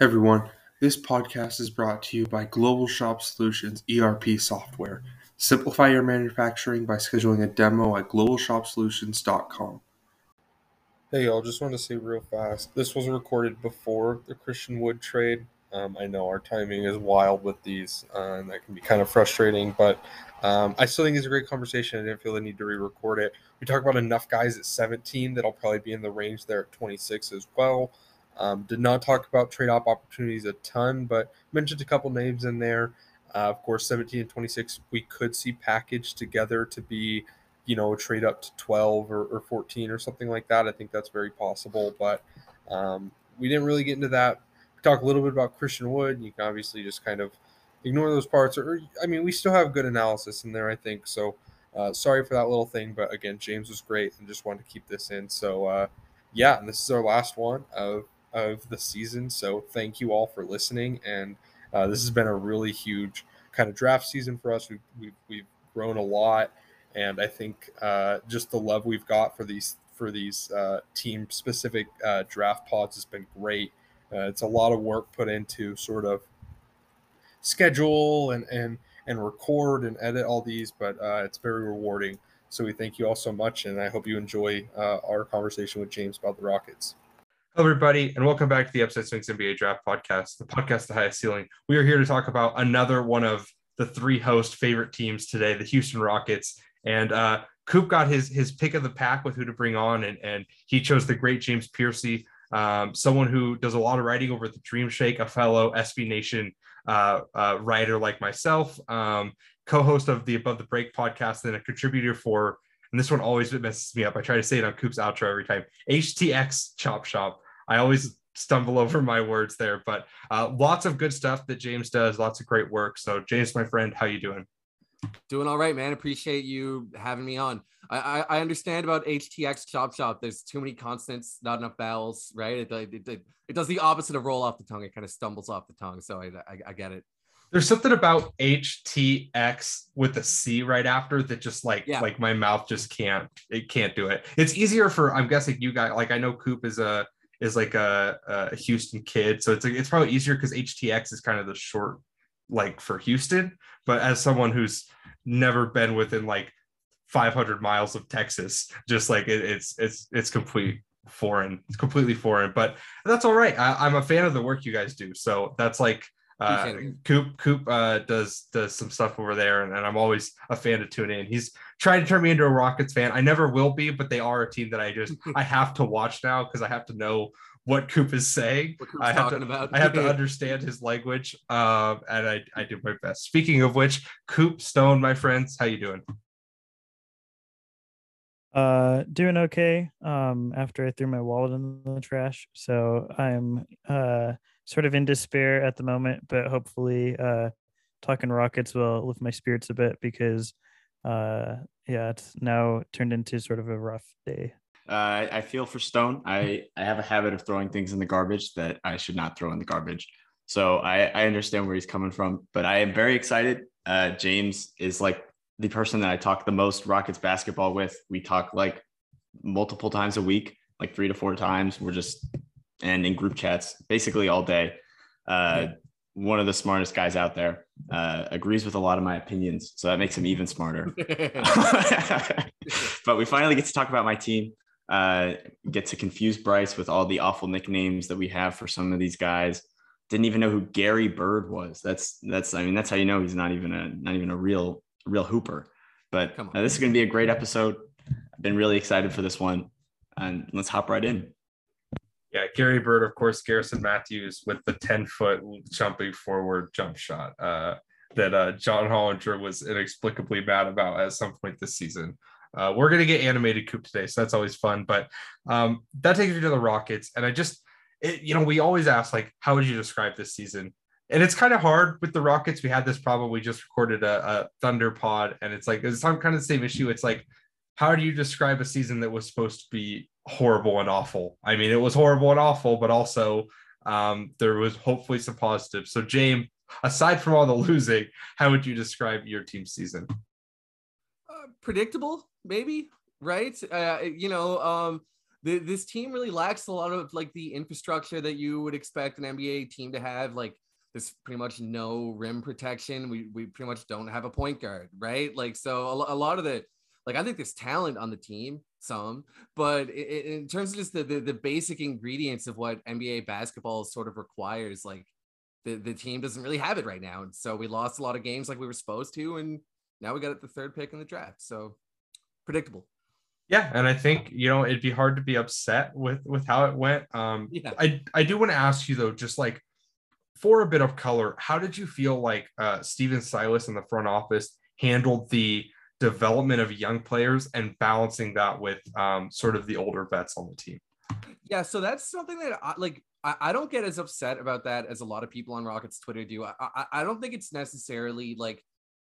everyone. This podcast is brought to you by Global Shop Solutions ERP software. Simplify your manufacturing by scheduling a demo at globalshopsolutions.com. Hey, y'all, just want to say real fast this was recorded before the Christian Wood trade. Um, I know our timing is wild with these, uh, and that can be kind of frustrating, but um, I still think it's a great conversation. I didn't feel the need to re record it. We talk about enough guys at 17 that'll probably be in the range there at 26 as well. Um, did not talk about trade op opportunities a ton, but mentioned a couple names in there. Uh, of course, 17 and 26, we could see packaged together to be, you know, a trade up to 12 or, or 14 or something like that. I think that's very possible, but um, we didn't really get into that. We talked a little bit about Christian Wood. You can obviously just kind of ignore those parts, or I mean, we still have good analysis in there, I think. So, uh, sorry for that little thing, but again, James was great and just wanted to keep this in. So, uh, yeah, and this is our last one of of the season. So thank you all for listening. And uh, this has been a really huge kind of draft season for us. We've, we've, we've grown a lot. And I think uh, just the love we've got for these for these uh, team specific uh, draft pods has been great. Uh, it's a lot of work put into sort of schedule and and and record and edit all these, but uh, it's very rewarding. So we thank you all so much, and I hope you enjoy our conversation with James about the Rockets. Hello, everybody, and welcome back to the Upside Swings NBA Draft Podcast, the podcast, The Highest Ceiling. We are here to talk about another one of the three host favorite teams today, the Houston Rockets. And uh, Coop got his his pick of the pack with who to bring on, and, and he chose the great James Piercy, um, someone who does a lot of writing over the Dream Shake, a fellow SB Nation uh, uh, writer like myself, um, co-host of the Above the Break podcast, and a contributor for and this one always messes me up. I try to say it on Coop's outro every time. HTX Chop Shop. I always stumble over my words there, but uh, lots of good stuff that James does. Lots of great work. So, James, my friend, how you doing? Doing all right, man. Appreciate you having me on. I, I, I understand about HTX Chop Shop. There's too many consonants, not enough vowels, right? It, it, it, it does the opposite of roll off the tongue. It kind of stumbles off the tongue. So I, I, I get it there's something about HTX with a C right after that just like yeah. like my mouth just can't it can't do it. It's easier for I'm guessing you guys like I know Coop is a is like a, a Houston kid, so it's like, it's probably easier because HTX is kind of the short like for Houston. But as someone who's never been within like 500 miles of Texas, just like it, it's it's it's complete foreign. It's completely foreign, but that's all right. I, I'm a fan of the work you guys do, so that's like uh, Coop Coop uh, does does some stuff over there, and, and, I'm always a fan to tune in. He's trying to turn me into a Rockets fan. I never will be, but they are a team that I just I have to watch now because I have to know what Coop is saying. I have to about. I have to understand his language, um, and I I do my best. Speaking of which, Coop Stone, my friends, how you doing? Uh, doing okay. Um, after I threw my wallet in the trash, so I'm uh sort of in despair at the moment, but hopefully, uh, talking Rockets will lift my spirits a bit because, uh, yeah, it's now turned into sort of a rough day. Uh, I feel for Stone. I, I have a habit of throwing things in the garbage that I should not throw in the garbage. So I, I understand where he's coming from, but I am very excited. Uh, James is like the person that I talk the most Rockets basketball with. We talk like multiple times a week, like three to four times. We're just and in group chats basically all day. Uh, one of the smartest guys out there uh, agrees with a lot of my opinions, so that makes him even smarter. but we finally get to talk about my team. Uh, get to confuse Bryce with all the awful nicknames that we have for some of these guys. Didn't even know who Gary Bird was. That's that's I mean that's how you know he's not even a not even a real real hooper. But uh, this is going to be a great episode. I've been really excited for this one, and let's hop right in. Yeah, Gary Bird, of course, Garrison Matthews with the 10 foot jumping forward jump shot uh, that uh, John Hollinger was inexplicably mad about at some point this season. Uh, we're going to get animated coop today, so that's always fun. But um, that takes me to the Rockets. And I just, it, you know, we always ask, like, how would you describe this season? And it's kind of hard with the Rockets. We had this problem. We just recorded a, a Thunder pod, and it's like, it's some kind of the same issue. It's like, how do you describe a season that was supposed to be horrible and awful. I mean, it was horrible and awful, but also um, there was hopefully some positives. So, James, aside from all the losing, how would you describe your team season? Uh, predictable, maybe, right? Uh, you know, um, the, this team really lacks a lot of like the infrastructure that you would expect an NBA team to have. Like there's pretty much no rim protection. We we pretty much don't have a point guard, right? Like so a, a lot of the like I think there's talent on the team, some, but it, in terms of just the, the the basic ingredients of what NBA basketball sort of requires, like the the team doesn't really have it right now, and so we lost a lot of games like we were supposed to, and now we got it the third pick in the draft, so predictable. Yeah, and I think you know it'd be hard to be upset with with how it went. Um, yeah. I I do want to ask you though, just like for a bit of color, how did you feel like uh, Stephen Silas in the front office handled the development of young players and balancing that with um, sort of the older vets on the team? Yeah, so that's something that I, like I, I don't get as upset about that as a lot of people on Rockets Twitter do. I, I I don't think it's necessarily like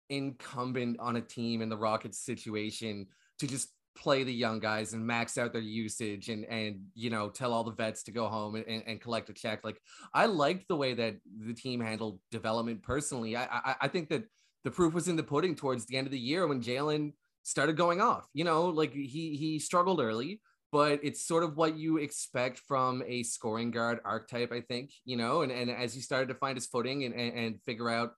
incumbent on a team in the Rockets situation to just play the young guys and max out their usage and and you know tell all the vets to go home and, and collect a check like i liked the way that the team handled development personally I, I i think that the proof was in the pudding towards the end of the year when jalen started going off you know like he he struggled early but it's sort of what you expect from a scoring guard archetype i think you know and, and as he started to find his footing and, and, and figure out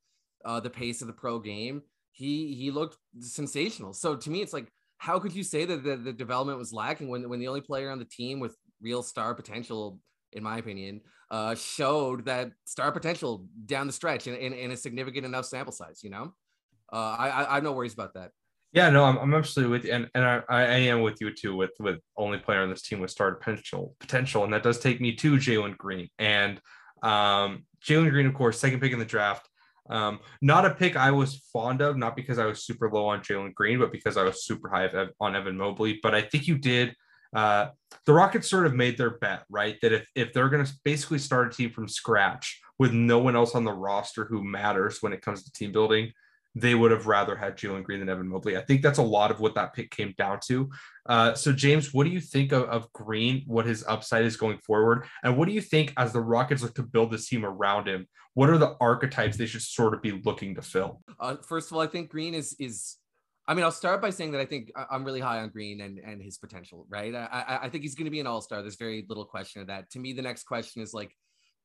uh, the pace of the pro game he he looked sensational. So to me it's like how could you say that the, the development was lacking when, when the only player on the team with real star potential, in my opinion, uh, showed that star potential down the stretch in, in, in a significant enough sample size, you know? Uh, I, I, have no worries about that. Yeah, no, I'm, I'm absolutely with you, and and I, I am with you too. With with only player on this team with star potential potential, and that does take me to Jalen Green. And um, Jalen Green, of course, second pick in the draft. Um, not a pick I was fond of, not because I was super low on Jalen Green, but because I was super high on Evan Mobley. But I think you did. Uh, the Rockets sort of made their bet, right? That if, if they're going to basically start a team from scratch with no one else on the roster who matters when it comes to team building, they would have rather had Jalen Green than Evan Mobley. I think that's a lot of what that pick came down to. Uh, so, James, what do you think of, of, Green, what his upside is going forward? And what do you think as the Rockets look to build this team around him? What are the archetypes they should sort of be looking to fill? Uh, first of all, I think Green is, is, I mean, I'll start by saying that I think I'm really high on Green and, and his potential, right? I, I think he's going to be an all star. There's very little question of that. To me, the next question is like,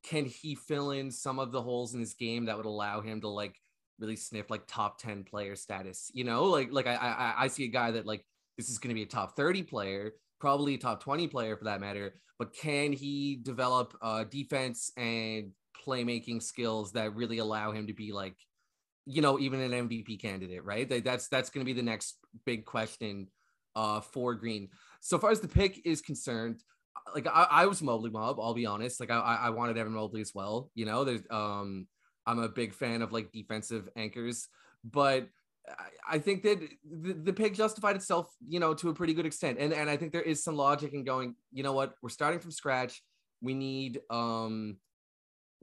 can he fill in some of the holes in his game that would allow him to like really sniff like top 10 player status you know like like i i, I see a guy that like this is going to be a top 30 player probably a top 20 player for that matter but can he develop uh defense and playmaking skills that really allow him to be like you know even an mvp candidate right that's that's going to be the next big question uh for green so far as the pick is concerned like I, I was Mobley mob. I'll be honest. Like I, I wanted Evan Mobley as well. You know, there's um I'm a big fan of like defensive anchors, but I think that the, the pick justified itself, you know, to a pretty good extent. And and I think there is some logic in going, you know what, we're starting from scratch. We need um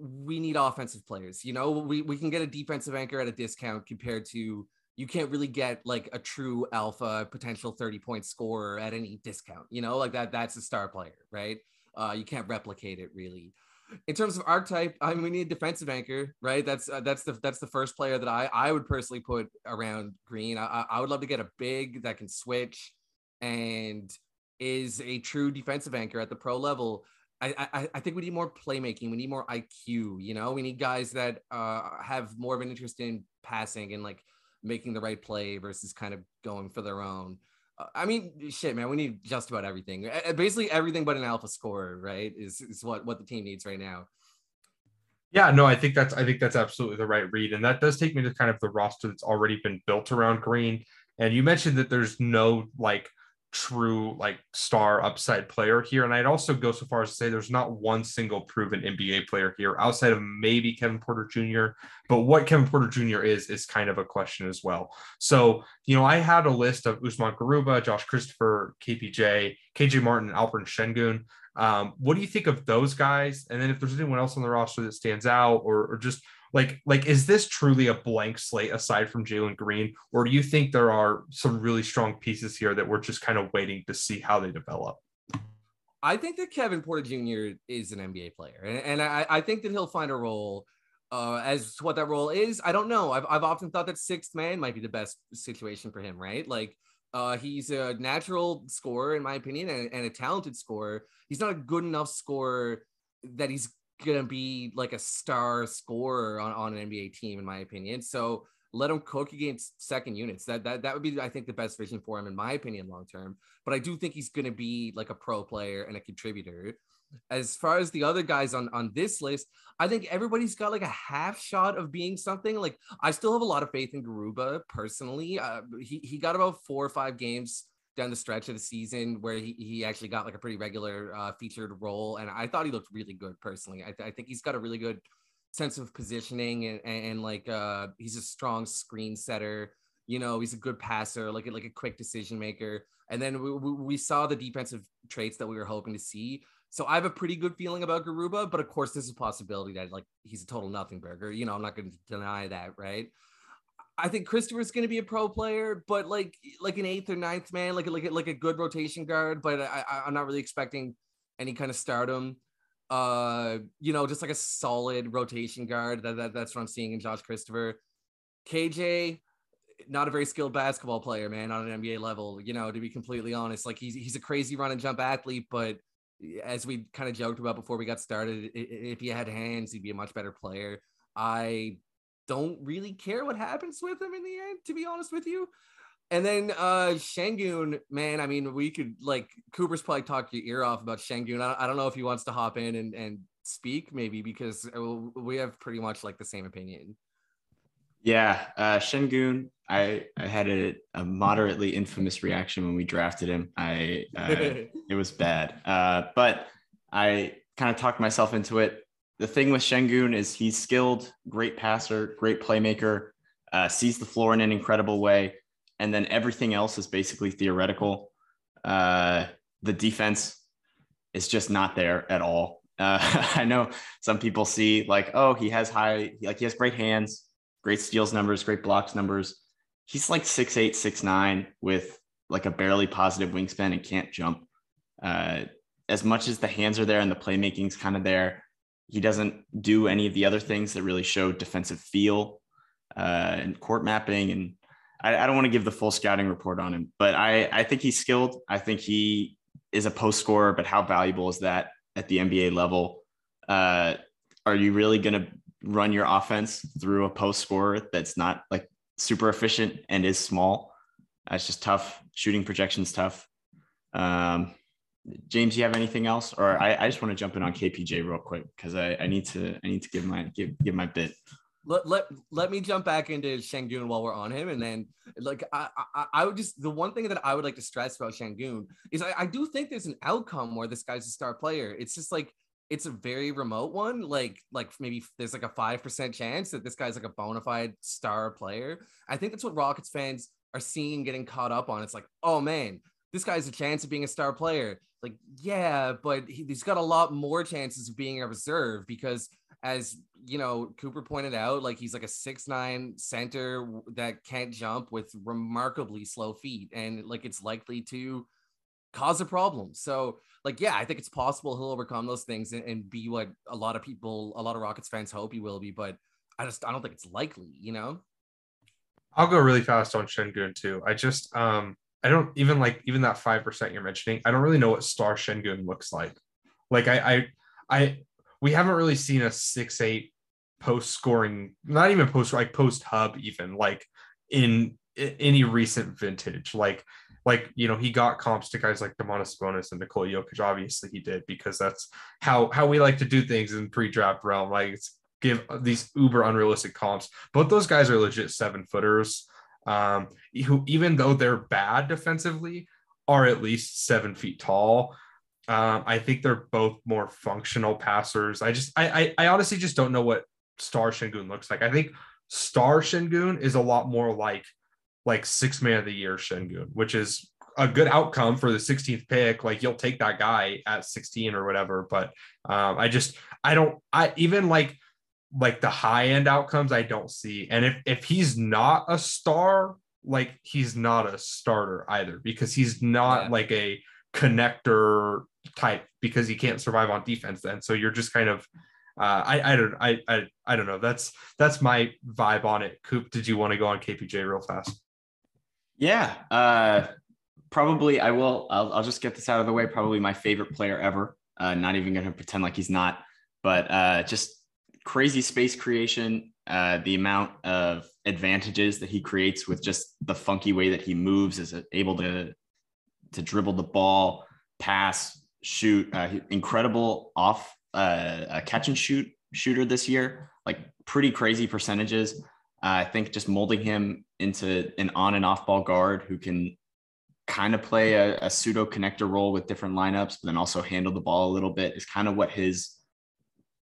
we need offensive players. You know, we, we can get a defensive anchor at a discount compared to you can't really get like a true alpha potential 30 point scorer at any discount, you know, like that that's a star player, right? Uh, you can't replicate it really in terms of archetype, I mean, we need a defensive anchor, right? That's uh, that's the that's the first player that I I would personally put around Green. I I would love to get a big that can switch and is a true defensive anchor at the pro level. I, I, think we need more playmaking. We need more IQ. You know, we need guys that uh, have more of an interest in passing and like making the right play versus kind of going for their own. I mean, shit, man, we need just about everything. Basically, everything but an alpha scorer, right? Is is what what the team needs right now. Yeah, no, I think that's I think that's absolutely the right read, and that does take me to kind of the roster that's already been built around Green. And you mentioned that there's no like true like star upside player here. And I'd also go so far as to say there's not one single proven NBA player here outside of maybe Kevin Porter Jr. But what Kevin Porter Jr. is is kind of a question as well. So, you know, I had a list of Usman Garuba, Josh Christopher, KPJ, KJ Martin, and Alperen Sengun. Um, what do you think of those guys? And then if there's anyone else on the roster that stands out or, or just like like is this truly a blank slate aside from Jalen Green, or do you think there are some really strong pieces here that we're just kind of waiting to see how they develop? I think that Kevin Porter Jr. is an NBA player, and, and I, I think that he'll find a role. Uh, as to what that role is, I don't know. I've, I've often thought that sixth man might be the best situation for him, right? Like Uh, he's a natural scorer, in my opinion, and, and a talented scorer. He's not a good enough scorer that he's gonna be like a star scorer on, on an NBA team, in my opinion. So let him cook against second units. That that that would be, I think, the best vision for him, in my opinion, long term. But I do think he's gonna be like a pro player and a contributor. As far as the other guys on on this list, I think everybody's got like a half shot of being something. Like I still have a lot of faith in Garuba personally. Uh, he he got about four or five games down the stretch of the season where he, he actually got like a pretty regular uh, featured role. And I thought he looked really good personally. I, th- I think he's got a really good sense of positioning and, and, and like uh, he's a strong screen setter. You know, he's a good passer, like, like a quick decision maker. And then we, we saw the defensive traits that we were hoping to see. So I have a pretty good feeling about Garuba, but of course, there's a possibility that like he's a total nothing burger. You know, I'm not going to deny that, right? I think Christopher's going to be a pro player, but like like an eighth or ninth man, like like like a good rotation guard. But I, I I'm not really expecting any kind of stardom. Uh, you know, just like a solid rotation guard. That, that that's what I'm seeing in Josh Christopher. KJ, not a very skilled basketball player, man, on an NBA level. You know, to be completely honest, like he's he's a crazy run and jump athlete, but as we kind of joked about before we got started, if he had hands, he'd be a much better player. I don't really care what happens with him in the end, to be honest with you. And then uh Sengun, man, I mean, we could like Cooper's probably talk your ear off about Sengun. I, I don't know if he wants to hop in and, and speak, maybe because uh, we have pretty much like the same opinion. Yeah, uh, Sengun, I, I had a, a moderately infamous reaction when we drafted him. I uh, it was bad, uh, but I kind of talked myself into it the thing with Sengun is he's skilled, great passer, great playmaker, uh, sees the floor in an incredible way, and then everything else is basically theoretical. Uh, the defense is just not there at all. Uh, I know some people see like, oh, he has high, like he has great hands, great steals numbers, great blocks numbers. He's like six eight, six nine with like a barely positive wingspan and can't jump. Uh, as much as the hands are there and the playmaking's kind of there, he doesn't do any of the other things that really show defensive feel uh, and court mapping. And I, I don't want to give the full scouting report on him, but I, I think he's skilled. I think he is a post scorer, but how valuable is that at the NBA level? Uh, are you really going to run your offense through a post scorer that's not like super efficient and is small? That's just tough. Shooting projections tough. Um, James, you have anything else, or I, I just want to jump in on KPJ real quick because I, I need to I need to give my give give my bit. Let, let, let me jump back into Sengun while we're on him, and then like I, I I would just the one thing that I would like to stress about Sengun is I, I do think there's an outcome where this guy's a star player. It's just like it's a very remote one. Like like maybe there's like a five percent chance that this guy's like a bona fide star player. I think that's what Rockets fans are seeing getting caught up on. It's like oh man, this guy's a chance of being a star player like yeah but he, has got a lot more chances of being a reserve because as you know cooper pointed out like he's like a six nine center that can't jump with remarkably slow feet and like it's likely to cause a problem. So like yeah i think it's possible he'll overcome those things and, and be what a lot of people a lot of rockets fans hope he will be but i just i don't think it's likely you know? I'll go really fast on sengun too. I just um I don't even like even that five percent you're mentioning. I don't really know what Star Shengun looks like. Like I, I, I, we haven't really seen a six eight post scoring, not even post like post hub even like in, in any recent vintage. Like, like you know he got comps to guys like Domantas Sabonis and Nikola Jokic. Obviously he did because that's how how we like to do things in pre-draft realm. Like give these uber unrealistic comps. Both those guys are legit seven footers um, who even though they're bad defensively, are at least seven feet tall. Um, I think they're both more functional passers. I just, I, I, I honestly just don't know what Star Shingun looks like. I think Star Shingun is a lot more like, like six man of the year Shingun, which is a good outcome for the 16th pick. Like you'll take that guy at 16 or whatever. But um, I just, I don't, I even like like the high end outcomes I don't see. And if if he's not a star, like he's not a starter either because he's not yeah. like a connector type because he can't survive on defense then. So you're just kind of uh, I I don't I, I I don't know. That's that's my vibe on it. Coop, did you want to go on KPJ real fast? Yeah. Uh probably I will. I'll, I'll just get this out of the way. Probably my favorite player ever. Uh, not even going to pretend like he's not, but uh, just crazy space creation. Uh, the amount of advantages that he creates with just the funky way that he moves, is able to to dribble the ball, pass, shoot. Uh, incredible off uh, catch and shoot shooter this year. Like pretty crazy percentages. Uh, I think just molding him into an on and off ball guard who can kind of play a, a, pseudo connector role with different lineups, but then also handle the ball a little bit is kind of what his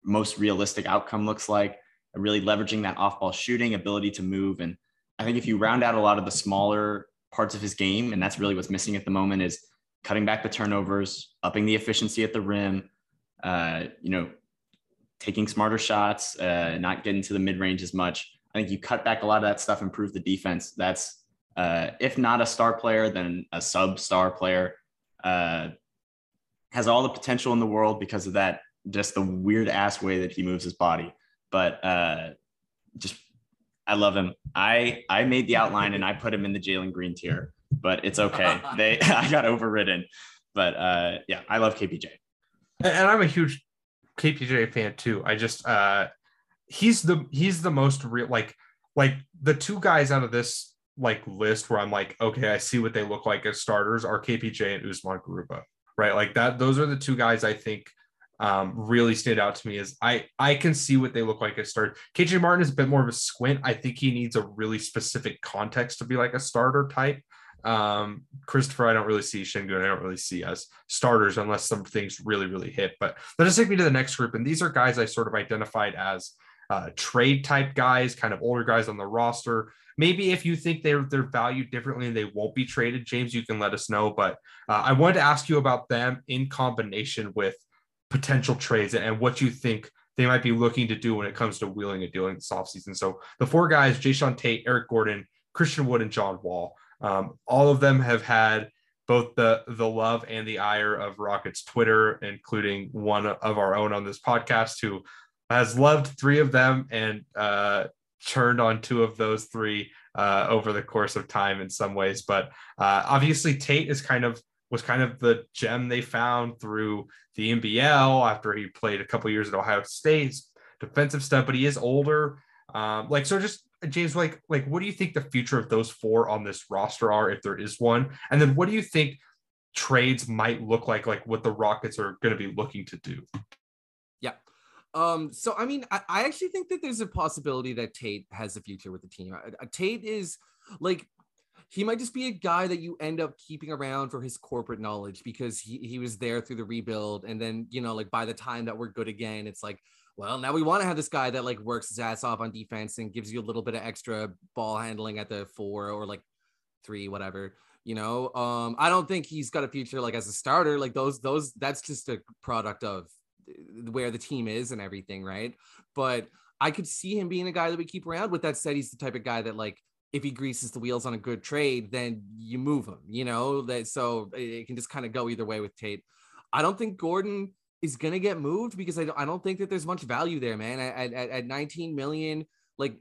most realistic outcome looks like. Really leveraging that off ball shooting ability to move. And I think if you round out a lot of the smaller parts of his game, and that's really what's missing at the moment, is cutting back the turnovers, upping the efficiency at the rim, uh, you know, taking smarter shots, uh, not getting to the mid range as much. I think you cut back a lot of that stuff, improve the defense. That's uh, if not a star player, then a sub star player. Uh, has all the potential in the world because of that, just the weird ass way that he moves his body. But uh, just, I love him. I I made the outline and I put him in the Jalen Green tier, but it's okay. they I got overridden. But uh, yeah, I love KPJ. And I'm a huge KPJ fan too. I just uh, he's the he's the most real like like the two guys out of this like list where I'm like, okay, I see what they look like as starters are KPJ and Usman Garuba, right? Like that, those are the two guys I think um, really stand out to me is I I can see what they look like as start. KJ Martin is a bit more of a squint. I think he needs a really specific context to be like a starter type. Um, Christopher, I don't really see Sengun. I don't really see us starters unless some things really, really hit. But let us take me to the next group. And these are guys I sort of identified as uh, trade type guys, kind of older guys on the roster. Maybe if you think they're they're valued differently and they won't be traded, James, you can let us know. But uh, I wanted to ask you about them in combination with potential trades and what you think they might be looking to do when it comes to wheeling and dealing this offseason. So the four guys, Jae'Sean Tate, Eric Gordon, Christian Wood, and John Wall. Um, all of them have had both the the love and the ire of Rockets Twitter, including one of our own on this podcast who has loved three of them and uh, turned on two of those three uh, over the course of time in some ways. But uh, obviously, Tate is kind of was kind of the gem they found through the NBL after he played a couple years at Ohio State, defensive stuff. But he is older. Um, like so, just James, like like what do you think the future of those four on this roster are, if there is one? And then what do you think trades might look like, like what the Rockets are going to be looking to do? Yeah. Um, so I mean, I, I, actually think that there's a possibility that Tate has a future with the team. Uh, Tate is like he might just be a guy that you end up keeping around for his corporate knowledge because he, he was there through the rebuild. And then, you know, like by the time that we're good again, it's like, well, now we want to have this guy that like works his ass off on defense and gives you a little bit of extra ball handling at the four or like three, whatever. You know, um, I don't think he's got a future like as a starter. Like those, those, that's just a product of where the team is and everything, right? But I could see him being a guy that we keep around. With that said, he's the type of guy that like if he greases the wheels on a good trade, then you move him, you know, that so it can just kind of go either way with Tate. I don't think Gordon is gonna get moved because I don't, I don't think that there's much value there, man. At, at, at 19 million, like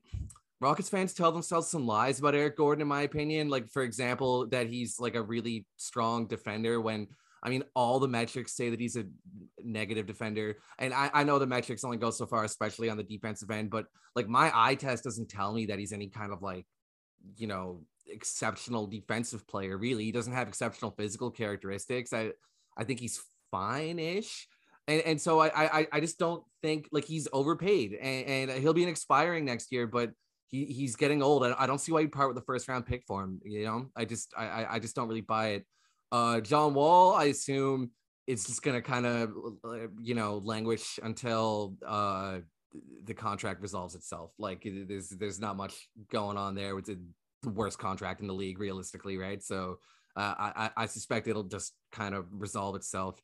Rockets fans tell themselves some lies about Eric Gordon, in my opinion. Like, for example, that he's like a really strong defender when I mean, all the metrics say that he's a negative defender. And I, I know the metrics only go so far, especially on the defensive end, but like my eye test doesn't tell me that he's any kind of like, you know, exceptional defensive player, really. He doesn't have exceptional physical characteristics. I I think he's fine-ish. And, and so I, I I just don't think like he's overpaid and, and he'll be an expiring next year, but he, he's getting old. I, I don't see why you'd part with the first round pick for him. You know, I just I I just don't really buy it. Uh, John Wall, I assume it's just gonna kind of you know languish until uh, the contract resolves itself. Like there's there's not much going on there. It's the worst contract in the league, realistically, right? So uh, I I suspect it'll just kind of resolve itself.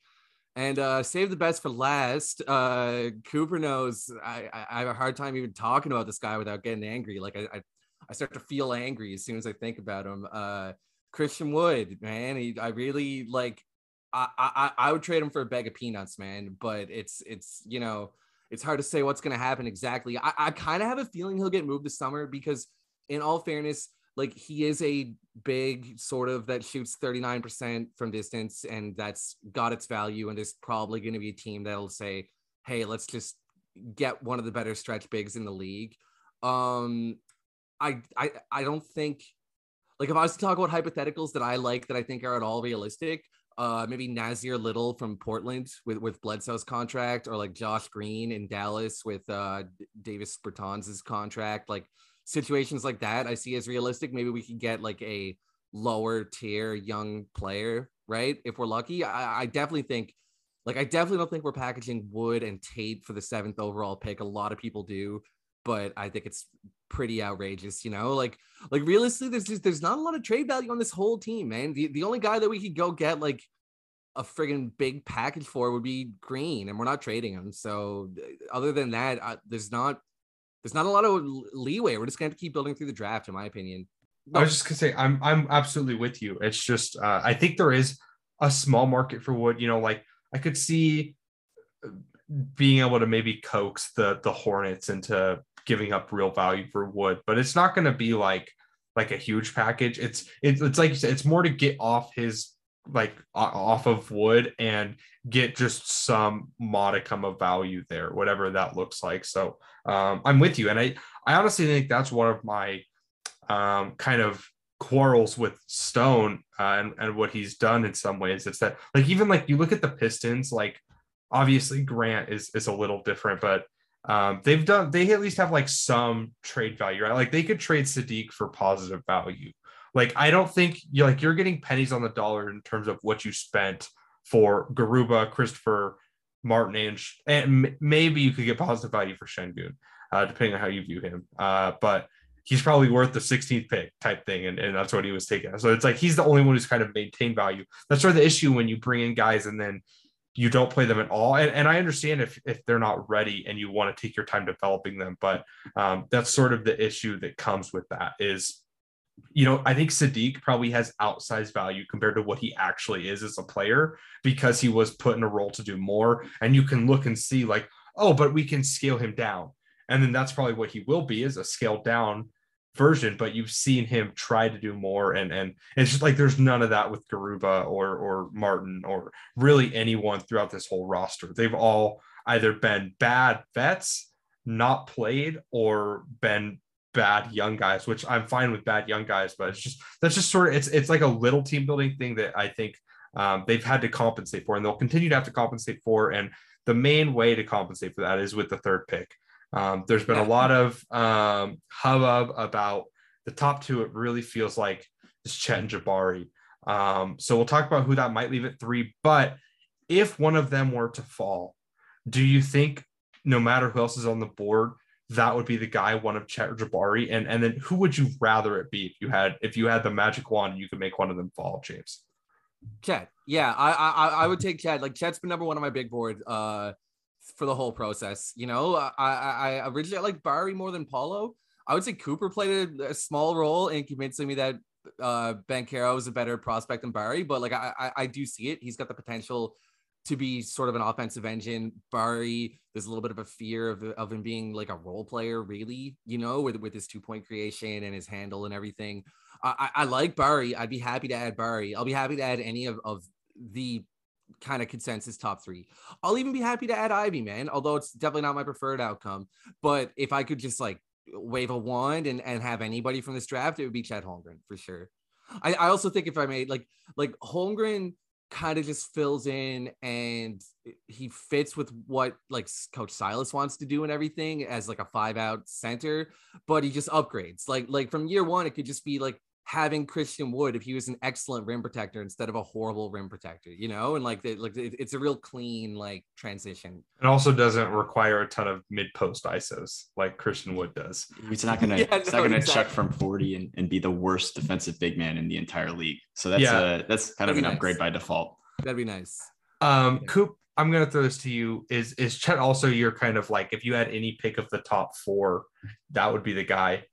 And uh, save the best for last. Uh, Cooper knows I, I have a hard time even talking about this guy without getting angry. Like I, I, I start to feel angry as soon as I think about him. Uh, Christian Wood, man. He, I really like. I, I I would trade him for a bag of peanuts, man. But it's it's you know it's hard to say what's going to happen exactly. I, I kind of have a feeling he'll get moved this summer because, in all fairness, like he is a big sort of that shoots 39% from distance and that's got its value and there's probably going to be a team that'll say hey let's just get one of the better stretch bigs in the league um i i i don't think like if i was to talk about hypotheticals that i like that i think are at all realistic uh maybe Nassir Little from Portland with with Bledsoe's contract or like Josh Green in Dallas with uh Davis Bertans' contract like situations like that I see as realistic. Maybe we could get like a lower tier young player, right? If we're lucky. I, I definitely think like I definitely don't think we're packaging Wood and Tate for the seventh overall pick. A lot of people do, but I think it's pretty outrageous, you know. Like, like realistically, there's just there's not a lot of trade value on this whole team, man. The the only guy that we could go get like a friggin' big package for would be Green, and we're not trading him. So other than that, I, there's not there's not a lot of leeway. We're just have to keep building through the draft, in my opinion. No. I was just gonna say I'm I'm absolutely with you. It's just uh, I think there is a small market for wood. You know, like I could see uh, being able to maybe coax the the Hornets into giving up real value for wood, but it's not going to be like like a huge package. It's it's it's like said, it's more to get off his like off of wood and get just some modicum of value there, whatever that looks like. So um, I'm with you, and I I honestly think that's one of my um, kind of quarrels with Stone uh, and and what he's done in some ways. It's that like even like you look at the Pistons, like obviously Grant is is a little different, but um, they've done they at least have like some trade value, right? Like they could trade Saddiq for positive value. Like I don't think you like you're getting pennies on the dollar in terms of what you spent for Garuba, Christopher, Martin, and, and maybe you could get positive value for Shengun, uh, depending on how you view him. Uh, but he's probably worth the 16th pick type thing, and, and that's what he was taking. So it's like he's the only one who's kind of maintained value. That's sort of the issue when you bring in guys and then you don't play them at all. And, and I understand if if they're not ready and you want to take your time developing them, but um, that's sort of the issue that comes with that is you know, I think Saddiq probably has outsized value compared to what he actually is as a player because he was put in a role to do more. And you can look and see, like, oh, but we can scale him down. And then that's probably what he will be is a scaled down version, but you've seen him try to do more. And and it's just like there's none of that with Garuba or or Martin or really anyone throughout this whole roster. They've all either been bad vets, not played, or been bad young guys, which I'm fine with bad young guys, but it's just that's just sort of it's it's like a little team building thing that I think um, they've had to compensate for, and they'll continue to have to compensate for. And the main way to compensate for that is with the third pick. Um, there's been a lot of um, hubbub about the top two. It really feels like is Chet and Jabari. Um, so we'll talk about who that might leave at three. But if one of them were to fall, do you think no matter who else is on the board, that would be the guy, one of Chet or Jabari, and and then who would you rather it be if you had if you had the magic wand, you could make one of them fall, James. Chet, yeah, I I I would take Chet. Like Chet's been number one on my big board uh for the whole process. You know, I I, I originally I like Barry more than Paolo. I would say Cooper played a, a small role in convincing me that uh Banchero is a better prospect than Barry, but like I, I I do see it. He's got the potential to be sort of an offensive engine. Barry, there's a little bit of a fear of, of him being like a role player, really, you know, with, with his two point creation and his handle and everything. I, I, like Barry. I'd be happy to add Barry. I'll be happy to add any of, of the kind of consensus top three. I'll even be happy to add Ivey, man, although it's definitely not my preferred outcome. But if I could just like wave a wand and, and have anybody from this draft, it would be Chet Holmgren for sure. I, I also think if I made like like Holmgren kind of just fills in and he fits with what like coach silas wants to do and everything as like a five out center but he just upgrades like like from year one it could just be like having Christian Wood if he was an excellent rim protector instead of a horrible rim protector, you know, and like, the, like it's a real clean like transition. It also doesn't require a ton of mid post ISOs like Christian Wood does. He's not gonna, yeah, no, not gonna exactly. chuck from forty and, and be the worst defensive big man in the entire league. So that's yeah. a that's kind That'd of an nice. upgrade by default. That'd be nice. Um, yeah. Coop, I'm gonna throw this to you. Is is Chet also your kind of like if you had any pick of the top four, that would be the guy?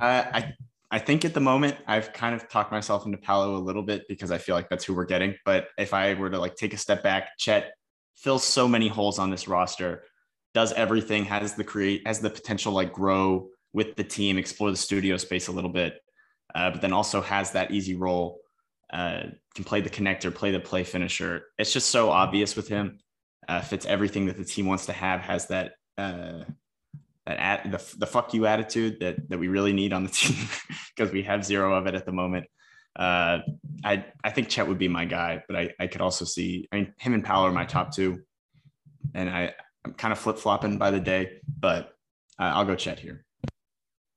Uh, I I think at the moment I've kind of talked myself into Paolo a little bit because I feel like that's who we're getting. But if I were to like take a step back, Chet fills so many holes on this roster, does everything, has the create has the potential like grow with the team, explore the studio space a little bit, uh, but then also has that easy role. Uh, can play the connector, play the play finisher. It's just so obvious with him. Uh, fits everything that the team wants to have. Has that uh, that at, the the fuck you attitude that that we really need on the team because we have zero of it at the moment. Uh, I I think Chet would be my guy, but I I could also see I mean him and Paolo are my top two, and I I'm kind of flip flopping by the day, but I'll go Chet here.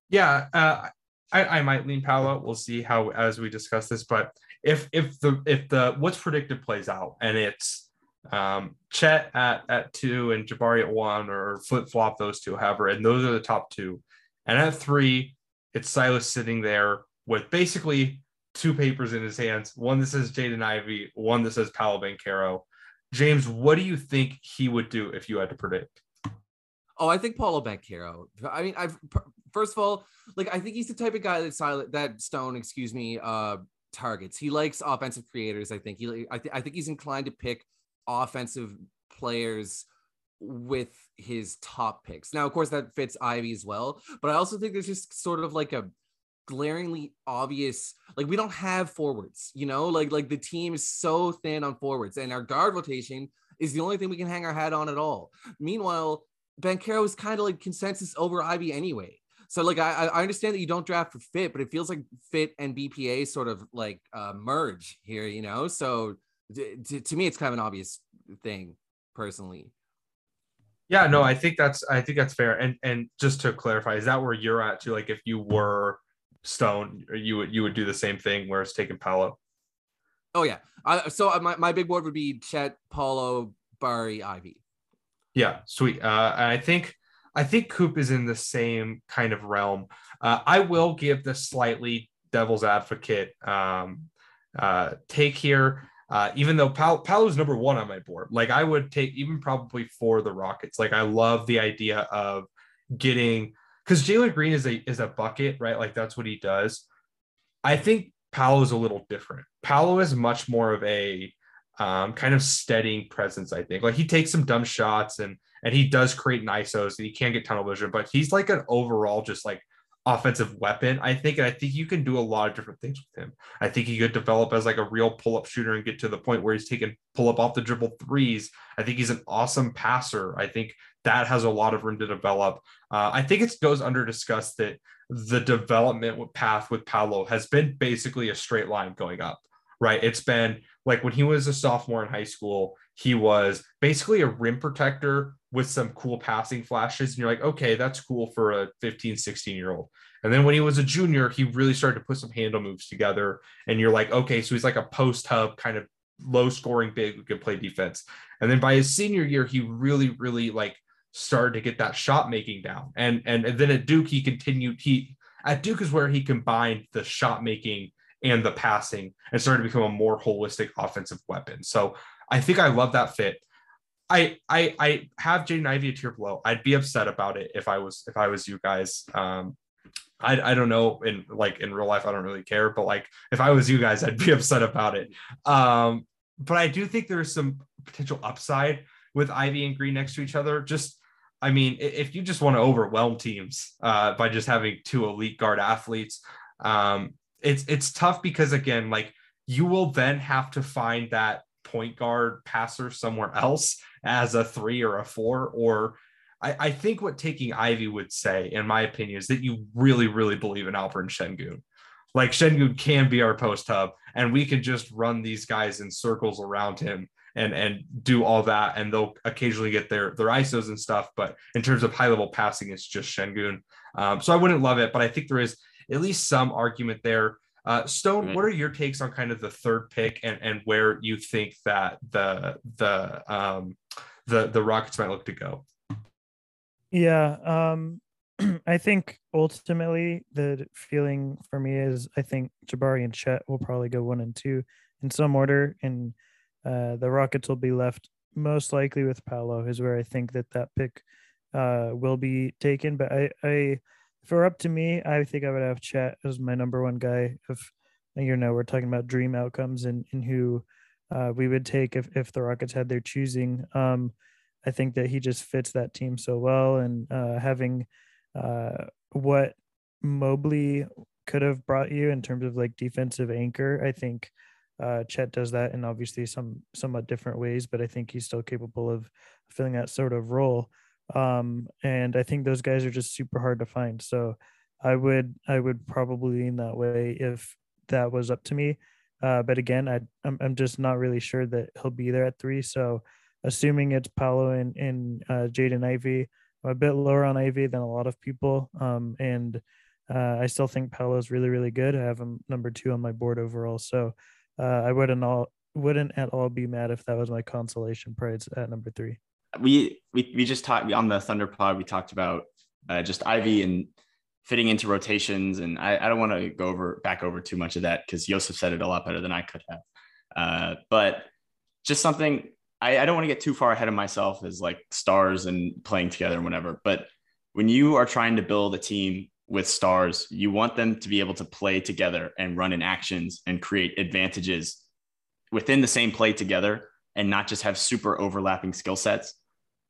Yeah, uh, I, I might lean Paolo. We'll see how as we discuss this. But if if the if the what's predicted plays out and it's um, Chet at at two and Jabari at one or flip flop those two, however, and those are the top two. And at three, it's Silas sitting there with basically two papers in his hands, one that says Jaden Ivey, one that says Paolo Banchero. James, what do you think he would do if you had to predict? Oh, I think Paolo Banchero. I mean, I've first of all, like I think he's the type of guy that silent that Stone, excuse me, uh, targets. He likes offensive creators. I think he. I, th- I think he's inclined to pick offensive players with his top picks. Now, of course, that fits Ivey as well, but I also think there's just sort of like a glaringly obvious like we don't have forwards you know like like the team is so thin on forwards and our guard rotation is the only thing we can hang our hat on at all meanwhile Banchero is kind of like consensus over Ivey anyway so like I, I understand that you don't draft for fit, but it feels like fit and BPA sort of like uh, merge here, you know. So to, to me, it's kind of an obvious thing, personally. Yeah, no, I think that's I think that's fair. And and just to clarify, is that where you're at too? Like if you were Stone, you would you would do the same thing where it's taking Paolo. Oh yeah. Uh, so my, my big board would be Chet, Paolo, Barry, Ivey Yeah, sweet. Uh, I think I think Coop is in the same kind of realm. Uh, I will give the slightly devil's advocate um, uh, take here. Uh, even though Pal- Paolo's number one on my board, like I would take even probably for the Rockets. Like I love the idea of getting because Jalen Green is a is a bucket, right? Like that's what he does. I think Paolo is a little different. Paolo is much more of a um, kind of steadying presence. I think like he takes some dumb shots and and he does create ISOs and he can't get tunnel vision, but he's like an overall just like offensive weapon, I think. And I think you can do a lot of different things with him. I think he could develop as like a real pull-up shooter and get to the point where he's taking pull-up off the dribble threes. I think he's an awesome passer. I think that has a lot of room to develop. Uh, I think it goes under discussed that the development path with Paolo has been basically a straight line going up, right? It's been like when he was a sophomore in high school, he was basically a rim protector with some cool passing flashes. And you're like, okay, that's cool for a 15, 16 year old. And then when he was a junior, he really started to put some handle moves together. And you're like, okay, so he's like a post hub kind of low scoring big who can play defense. And then by his senior year, he really, really like started to get that shot making down. And, and and then at Duke, he continued, he at Duke is where he combined the shot making and the passing and started to become a more holistic offensive weapon. So I think I love that fit. I I I have Jaden Ivey a tier below. I'd be upset about it if I was if I was you guys. Um, I I don't know in like in real life I don't really care, but like if I was you guys, I'd be upset about it. Um, but I do think there's some potential upside with Ivey and Green next to each other. Just I mean, if you just want to overwhelm teams uh, by just having two elite guard athletes, um, it's it's tough because again, like you will then have to find that point guard passer somewhere else as a three or a four. Or I, I think what taking Ivey would say, in my opinion, is that you really, really believe in Alperen Shengun. Like Shengun can be our post hub, and we can just run these guys in circles around him and and do all that, and they'll occasionally get their their ISOs and stuff. But in terms of high level passing, it's just shengun Um, so I wouldn't love it, but I think there is at least some argument there. Uh, Stone, right. what are your takes on kind of the third pick and, and where you think that the the um, the the Rockets might look to go? Yeah, um, I think ultimately the feeling for me is I think Jabari and Chet will probably go one and two in some order, and uh, the Rockets will be left most likely with Paolo, is where I think that that pick uh, will be taken. But I, I if it were up to me, I think I would have Chet as my number one guy. If you know we're talking about dream outcomes and, and who uh, we would take if, if the Rockets had their choosing. Um, I think that he just fits that team so well, and uh, having uh, what Mobley could have brought you in terms of like defensive anchor. I think uh, Chet does that in obviously some somewhat different ways, but I think he's still capable of filling that sort of role. Um, and I think those guys are just super hard to find. So I would I would probably lean that way if that was up to me. Uh, but again, I I'm, I'm just not really sure that he'll be there at three. So assuming it's Paolo and, and uh, Jaden Ivey, I'm a bit lower on Ivey than a lot of people. Um, and uh, I still think Paolo is really really good. I have him number two on my board overall. So uh, I wouldn't all wouldn't at all be mad if that was my consolation prize at number three. We we we just talked on the Thunder Pod. We talked about uh, just Ivey and fitting into rotations. And I, I don't want to go over back over too much of that because Joseph said it a lot better than I could have. Uh, but just something I, I don't want to get too far ahead of myself as like stars and playing together and whatever. But when you are trying to build a team with stars, you want them to be able to play together and run in actions and create advantages within the same play together and not just have super overlapping skill sets.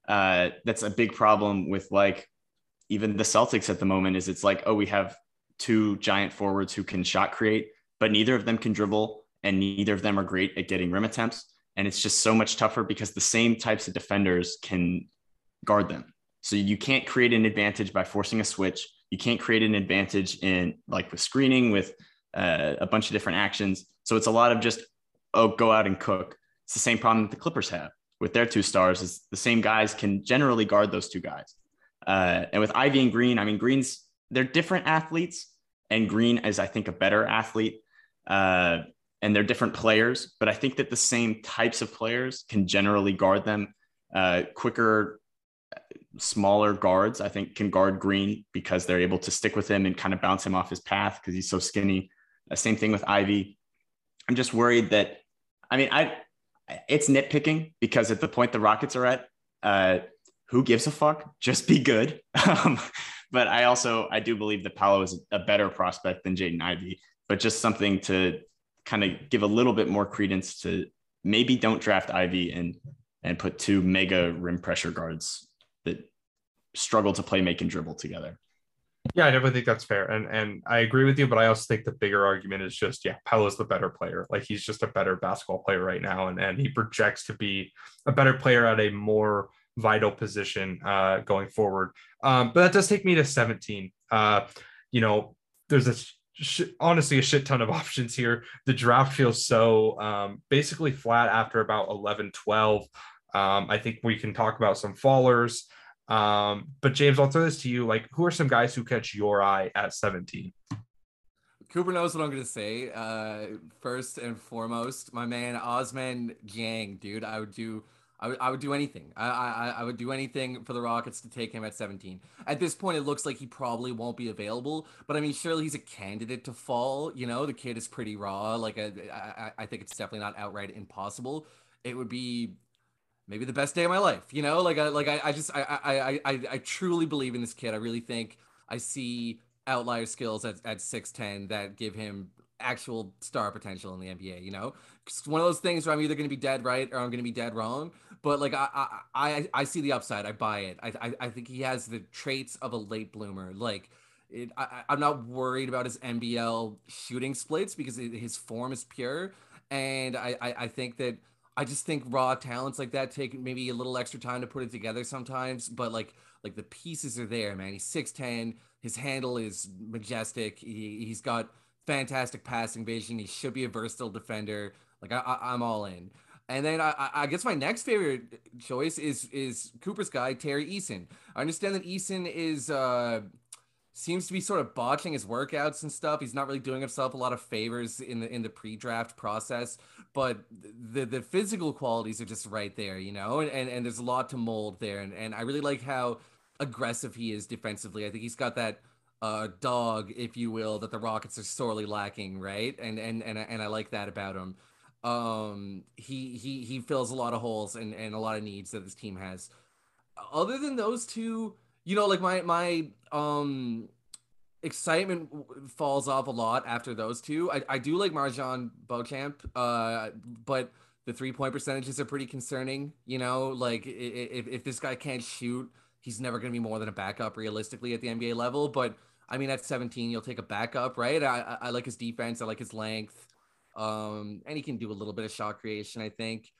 Uh, that's a big problem with like even the Celtics at the moment is it's like, oh, we have two giant forwards who can shot create, but neither of them can dribble and neither of them are great at getting rim attempts. And it's just so much tougher because the same types of defenders can guard them. So you can't create an advantage by forcing a switch. You can't create an advantage in like with screening, with uh, a bunch of different actions. So it's a lot of just, oh, go out and cook. It's the same problem that the Clippers have with their two stars is the same guys can generally guard those two guys. Uh, and with Ivey and Green, I mean, Green's they're different athletes, and Green is, I think, a better athlete. Uh, and they're different players, but I think that the same types of players can generally guard them. Uh, quicker, smaller guards, I think, can guard Green because they're able to stick with him and kind of bounce him off his path because he's so skinny. Uh, same thing with Ivey. I'm just worried that, I mean, I it's nitpicking because at the point the Rockets are at, uh, who gives a fuck? Just be good. Um, but I also I do believe that Paolo is a better prospect than Jaden Ivey. But just something to kind of give a little bit more credence to maybe don't draft Ivey and and put two mega rim pressure guards that struggle to play, make, and dribble together. Yeah, I definitely think that's fair. And and I agree with you, but I also think the bigger argument is just, yeah, Paolo's the better player. Like he's just a better basketball player right now. And, and he projects to be a better player at a more vital position uh, going forward. Um, but that does take me to 17. Uh, you know, there's a honestly a shit ton of options here. The draft feels so um, basically flat after about 11, 12. Um, I think we can talk about some fallers. Um, but James, I'll throw this to you. Like, who are some guys who catch your eye at 17? Cooper knows what I'm gonna say. Uh, first and foremost, my man Ousmane Dieng, dude. I would do I would, I would do anything. I, I I would do anything for the Rockets to take him at 17. At this point, it looks like he probably won't be available. But I mean, surely he's a candidate to fall. You know, the kid is pretty raw. Like I, I, I think it's definitely not outright impossible. It would be maybe the best day of my life. You know, like I like I, I just I, I I I truly believe in this kid. I really think I see outlier skills at, at 6'10 that give him actual star potential in the NBA, you know? It's one of those things where I'm either going to be dead right or I'm going to be dead wrong. But like I, I, I, see the upside. I buy it. I, I, I think he has the traits of a late bloomer. Like it, I, I'm not worried about his NBL shooting splits because his form is pure. And I, I, I think that I just think raw talents like that take maybe a little extra time to put it together sometimes. But like, like the pieces are there, man. He's 6'10. His handle is majestic. He, he's got fantastic passing vision. He should be a versatile defender. Like I, I am all in. And then I, I guess my next favorite choice is is Cooper's guy Tari Eason. I understand that Eason is uh seems to be sort of botching his workouts and stuff. He's not really doing himself a lot of favors in the in the pre-draft process, but the the physical qualities are just right there, you know, and, and, and there's a lot to mold there. And, and I really like how aggressive he is defensively. I think he's got that uh, dog, if you will, that the Rockets are sorely lacking, right? And and and and I like that about him. Um, he he he fills a lot of holes and and a lot of needs that this team has. Other than those two, you know, like my my um excitement falls off a lot after those two. I, I do like MarJon Beauchamp, uh, but the three point percentages are pretty concerning. You know, like if, if this guy can't shoot he's never going to be more than a backup realistically at the NBA level. But I mean, at 17, you'll take a backup, right? I, I, like his defense. I like his length. Um, and he can do a little bit of shot creation, I think.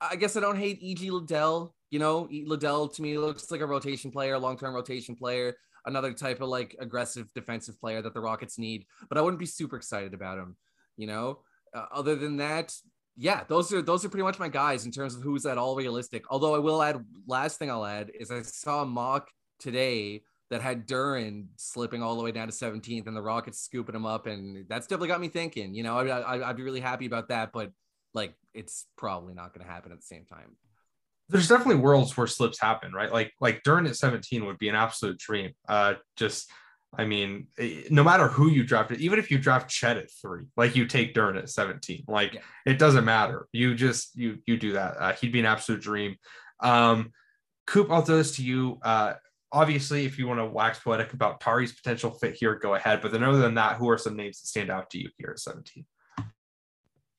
I guess I don't hate EJ Liddell. You know, Liddell to me looks like a rotation player, long term rotation player, another type of like aggressive defensive player that the Rockets need. But I wouldn't be super excited about him. You know, uh, other than that, yeah, those are those are pretty much my guys in terms of who's at all realistic. Although I will add, last thing I'll add is I saw a mock today that had Duren slipping all the way down to 17th and the Rockets scooping him up, and that's definitely got me thinking. You know, I, I, I'd be really happy about that, but like it's probably not going to happen at the same time. There's definitely worlds where slips happen, right? Like like Duren at 17 would be an absolute dream. Uh, just I mean, eh, no matter who you drafted, even if you draft Chet at three, like you take Duren at 17, like yeah. it doesn't matter. You just you you do that. Uh, he'd be an absolute dream. Um, Coop, I'll throw this to you. Uh, obviously, if you want to wax poetic about Tari's potential fit here, go ahead. But then, other than that, who are some names that stand out to you here at 17?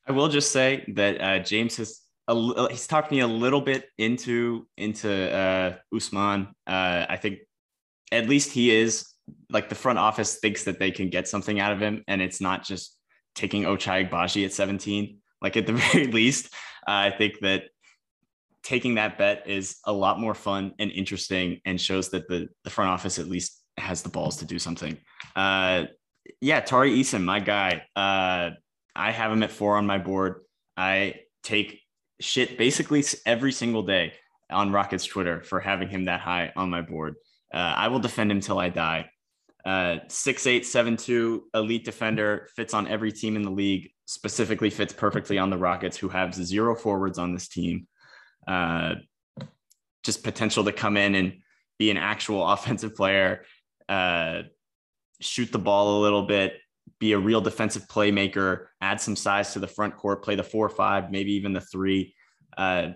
I will just say that uh, James has a, he's talked me a little bit into into uh, Ousmane. Uh, I think at least he is like the front office thinks that they can get something out of him, and it's not just taking Ochai Agbaji at 17. Like at the very least, uh, I think that taking that bet is a lot more fun and interesting, and shows that the the front office at least has the balls to do something. Uh, yeah, Tari Eason, my guy. Uh, I have him at four on my board. I take shit basically every single day on Rockets Twitter for having him that high on my board. Uh, I will defend him till I die. Uh, six eight seven two elite defender fits on every team in the league. Specifically, fits perfectly on the Rockets, who have zero forwards on this team. Uh, just potential to come in and be an actual offensive player, uh, shoot the ball a little bit, be a real defensive playmaker, add some size to the front court, play the four or five, maybe even the three. Uh,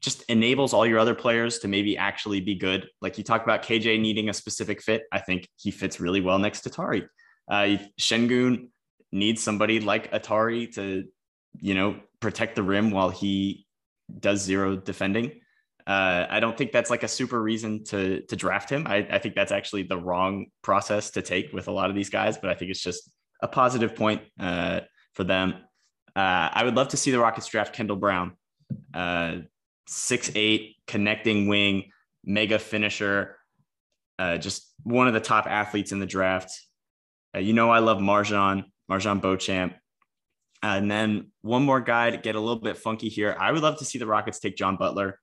just enables all your other players to maybe actually be good. Like you talk about KJ needing a specific fit. I think he fits really well next to Tari. Uh, Sengun needs somebody like Atari to, you know, protect the rim while he does zero defending. Uh, I don't think that's like a super reason to to draft him. I, I think that's actually the wrong process to take with a lot of these guys, but I think it's just a positive point uh, for them. Uh, I would love to see the Rockets draft Kendall Brown, uh, six eight connecting wing, mega finisher, uh, just one of the top athletes in the draft. Uh, you know I love MarJon MarJon Beauchamp. and then one more guy to get a little bit funky here. I would love to see the Rockets take John Butler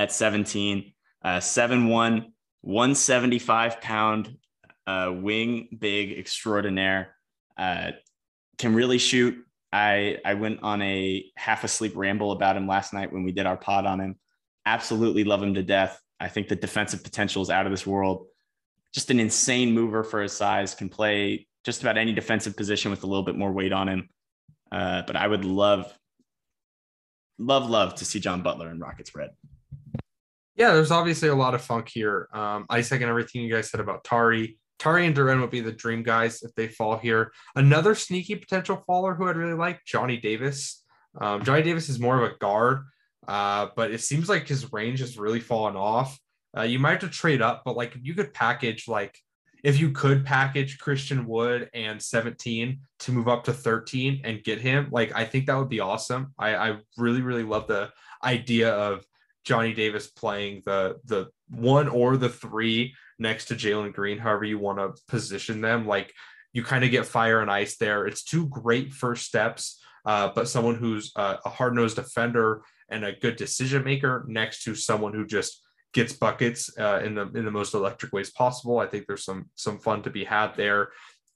at 17, uh, 7 1, 175 pound uh, wing big extraordinaire. Uh, can really shoot. I I went on a half asleep ramble about him last night when we did our pod on him. Absolutely love him to death. I think the defensive potential is out of this world. Just an insane mover for his size. Can play just about any defensive position with a little bit more weight on him. Uh, but I would love, love, love to see John Butler in Rockets red. Yeah, there's obviously a lot of funk here. Um, I second everything you guys said about Tari. Tari and Duren would be the dream guys if they fall here. Another sneaky potential faller who I'd really like, Johnny Davis. Um, Johnny Davis is more of a guard, uh, but it seems like his range has really fallen off. Uh, you might have to trade up, but like you could package like if you could package Christian Wood and 17 to move up to 13 and get him, like I think that would be awesome. I, I really, really love the idea of Johnny Davis playing the the one or the three next to Jalen Green, however you want to position them. Like you kind of get fire and ice there. It's two great first steps, uh, but someone who's a, a hard nosed defender and a good decision maker next to someone who just gets buckets uh, in the in the most electric ways possible. I think there's some some fun to be had there.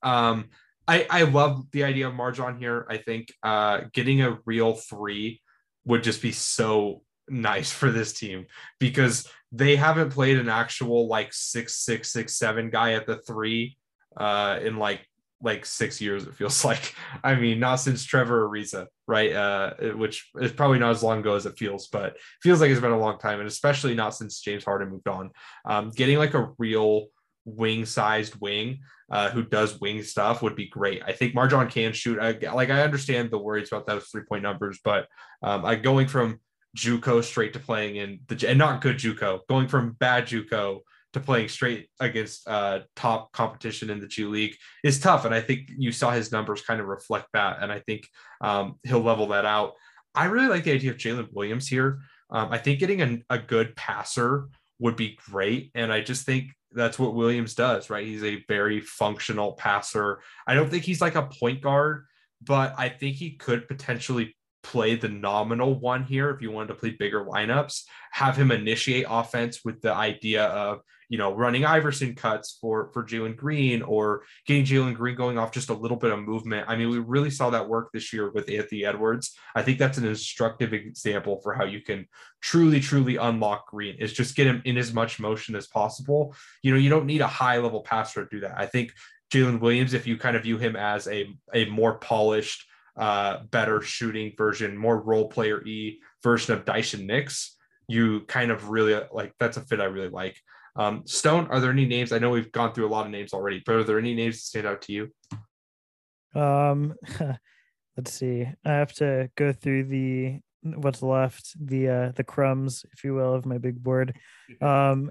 Um, I I love the idea of Marjon here. I think uh, getting a real three would just be so nice for this team because they haven't played an actual like six six six seven guy at the three uh in like like six years it feels like i mean not since trevor ariza right uh which is probably not as long ago as it feels but feels like it's been a long time and especially not since james harden moved on um getting like a real wing sized wing uh, who does wing stuff would be great. I think Marjon can shoot. I, like I understand the worries about those three point numbers, but um, I going from JUCO straight to playing in the and not good JUCO, going from bad JUCO to playing straight against uh, top competition in the G League is tough. And I think you saw his numbers kind of reflect that. And I think um, he'll level that out. I really like the idea of Jalen Williams here. Um, I think getting a, a good passer would be great. And I just think that's what Williams does, right? He's a very functional passer. I don't think he's like a point guard, but I think he could potentially play the nominal one here if you wanted to play bigger lineups, have him initiate offense with the idea of, you know, running Iverson cuts for for Jalen Green or getting Jalen Green going off just a little bit of movement. I mean, we really saw that work this year with Anthony Edwards. I think that's an instructive example for how you can truly, truly unlock Green is just get him in as much motion as possible. You know, you don't need a high level passer to do that. I think Jalen Williams, if you kind of view him as a a more polished uh, better shooting version, more role player e version of Daishen Nix, you kind of really like that's a fit I really like. Um, Stone, are there any names? I know we've gone through a lot of names already, but are there any names that stand out to you? Um, let's see. I have to go through the what's left, the uh the crumbs, if you will, of my big board. Um,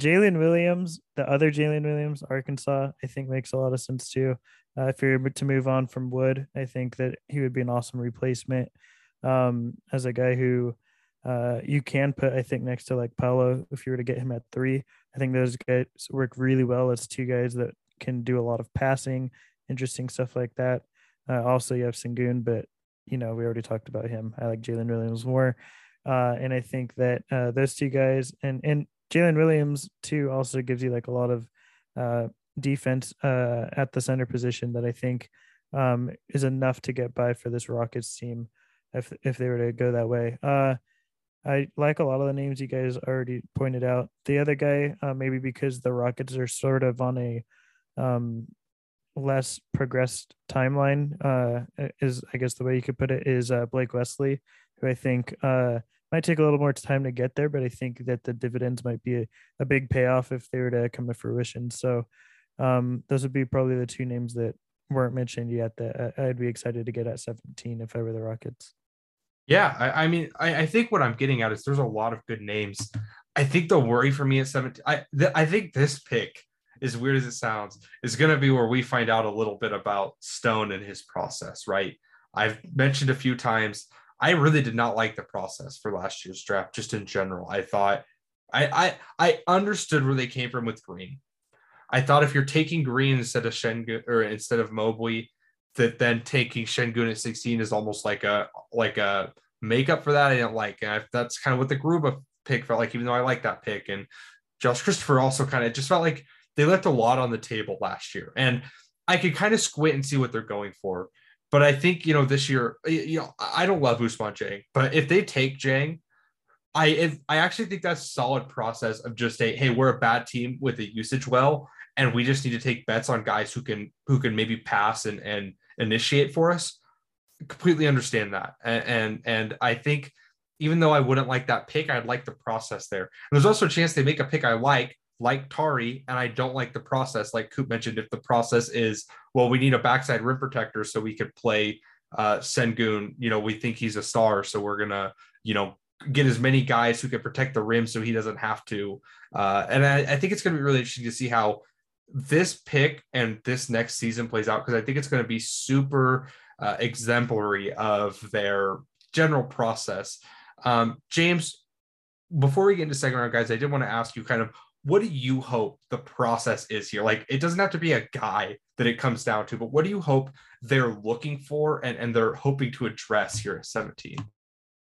Jalen Williams, the other Jaylin Williams, Arkansas, I think makes a lot of sense too. Uh, if you're to move on from Wood, I think that he would be an awesome replacement um, as a guy who uh, you can put, I think, next to like Paolo if you were to get him at three. I think those guys work really well as two guys that can do a lot of passing, interesting stuff like that. Uh, also, you have Sengun, but you know we already talked about him. I like Jalen Williams more, uh, and I think that uh, those two guys and and Jalen Williams too also gives you like a lot of uh, defense uh, at the center position that I think um, is enough to get by for this Rockets team if if they were to go that way. Uh, I like a lot of the names you guys already pointed out. The other guy, uh, maybe because the Rockets are sort of on a um, less progressed timeline, uh, is I guess the way you could put it is uh, Blake Wesley, who I think uh, might take a little more time to get there, but I think that the dividends might be a, a big payoff if they were to come to fruition. So um, those would be probably the two names that weren't mentioned yet that I'd be excited to get at 17 if I were the Rockets. Yeah, I, I mean, I, I, think what I'm getting at is there's a lot of good names. I think the worry for me at 17, I th- I think this pick, as weird as it sounds, is going to be where we find out a little bit about Stone and his process, right? I've mentioned a few times. I really did not like the process for last year's draft, just in general. I thought I I I understood where they came from with Green. I thought if you're taking Green instead of Sengun or instead of Mobley, that then taking Sengun at 16 is almost like a like a makeup for that. I didn't like. And that's kind of what the Garuba pick felt like, even though I like that pick. And Josh Christopher also kind of just felt like they left a lot on the table last year. And I could kind of squint and see what they're going for. But I think, you know, this year, you know, I don't love Ousmane Dieng, but if they take Dieng, I if, I actually think that's solid process of just a hey, we're a bad team with the usage well, and we just need to take bets on guys who can who can maybe pass and and initiate for us. Completely understand that. And, and and i think even though i wouldn't like that pick i'd like the process there. And there's also a chance they make a pick i like like tari and i don't like the process. Like coop mentioned if the process is well we need a backside rim protector so we could play uh sengun you know we think he's a star so we're gonna you know get as many guys who can protect the rim so he doesn't have to. Uh and i, I think it's gonna be really interesting to see how this pick and this next season plays out because I think it's going to be super uh, exemplary of their general process. Um, James, before we get into second round, guys, I did want to ask you kind of what do you hope the process is here? Like, it doesn't have to be a guy that it comes down to, but what do you hope they're looking for and, and they're hoping to address here at 17?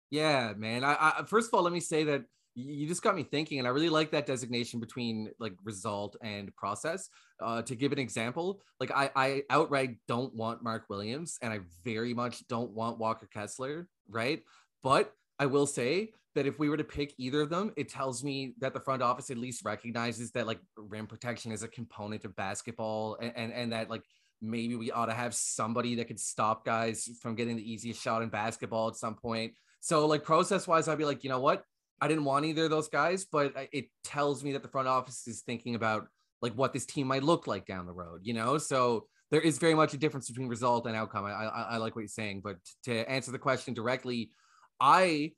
Yeah, man. I, I first of all, let me say that you just got me thinking and i really like that designation between like result and process. Uh, to give an example like I, I outright don't want mark williams and i very much don't want walker kessler right? But i will say that if we were to pick either of them it tells me that the front office at least recognizes that like rim protection is a component of basketball and, and, and that like maybe we ought to have somebody that could stop guys from getting the easiest shot in basketball at some point. So like process wise i'd be like you know what I didn't want either of those guys, but it tells me that the front office is thinking about like what this team might look like down the road, you know? So there is very much a difference between result and outcome. I, I, I like what you're saying, but to answer the question directly, I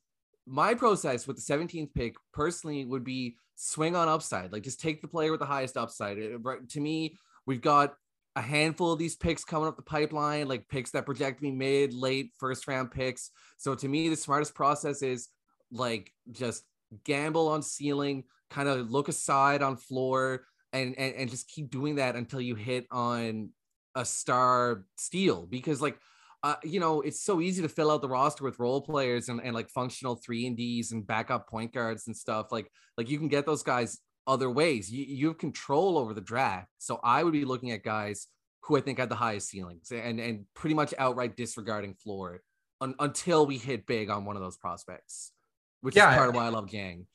my process with the 17th pick personally would be swing on upside. Like just take the player with the highest upside. Uh, to me, we've got a handful of these picks coming up the pipeline, like picks that project me mid, late, first round picks. So to me, the smartest process is like just gamble on ceiling, kind of look aside on floor, and, and and just keep doing that until you hit on a star steal. Because like uh, you know, it's so easy to fill out the roster with role players and, and like functional three and D's and backup point guards and stuff. Like, like you can get those guys other ways. You, you have control over the draft. So I would be looking at guys who I think had the highest ceilings and, and pretty much outright disregarding floor un, until we hit big on one of those prospects, which yeah, is part I, of why I love Dieng.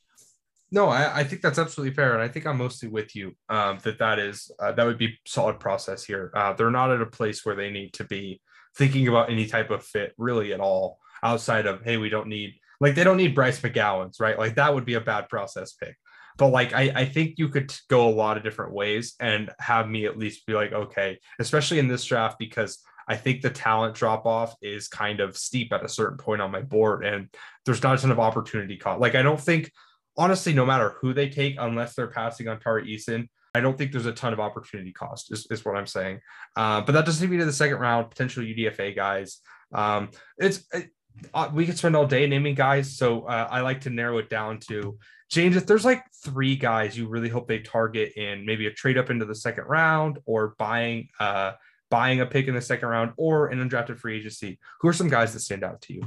No, I, I, think that's absolutely fair, and I think I'm mostly with you. Um, that that is uh, that would be solid process here. Uh, they're not at a place where they need to be thinking about any type of fit really at all outside of hey we don't need like they don't need Bryce McGowens right like that would be a bad process pick but like I, I think you could go a lot of different ways and have me at least be like okay especially in this draft because I think the talent drop off is kind of steep at a certain point on my board and there's not a ton of opportunity cost like I don't think honestly no matter who they take unless they're passing on Tari Eason I don't think there's a ton of opportunity cost, is, is what I'm saying. Uh, but that doesn't take me to the second round, potential UDFA guys. Um, it's it, uh, we could spend all day naming guys, so uh, I like to narrow it down to James. If there's like three guys you really hope they target in maybe a trade up into the second round or buying uh, buying a pick in the second round or an undrafted free agency, who are some guys that stand out to you?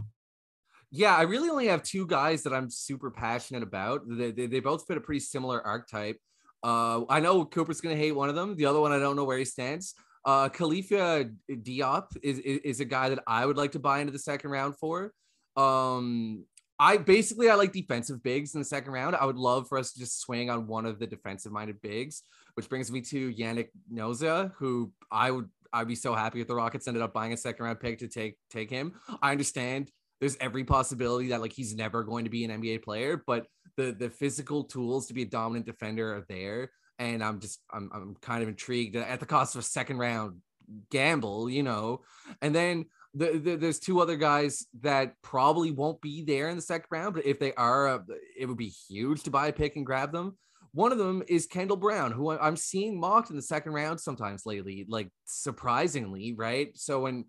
Yeah, I really only have two guys that I'm super passionate about. They, they, they both fit a pretty similar archetype. Uh, I know Cooper's gonna hate one of them. The other one, I don't know where he stands. Uh, Khalifa Diop is, is, is a guy that I would like to buy into the second round for. Um, I basically I like defensive bigs in the second round. I would love for us to just swing on one of the defensive minded bigs, which brings me to Yannick Nzosa, who I would I'd be so happy if the Rockets ended up buying a second round pick to take take him. I understand there's every possibility that like he's never going to be an NBA player, but the the physical tools to be a dominant defender are there. And I'm just I'm I'm kind of intrigued at the cost of a second round gamble, you know. And then the, the, there's two other guys that probably won't be there in the second round, but if they are, uh, it would be huge to buy a pick and grab them. One of them is Kendall Brown, who I'm seeing mocked in the second round sometimes lately, like surprisingly, right? So when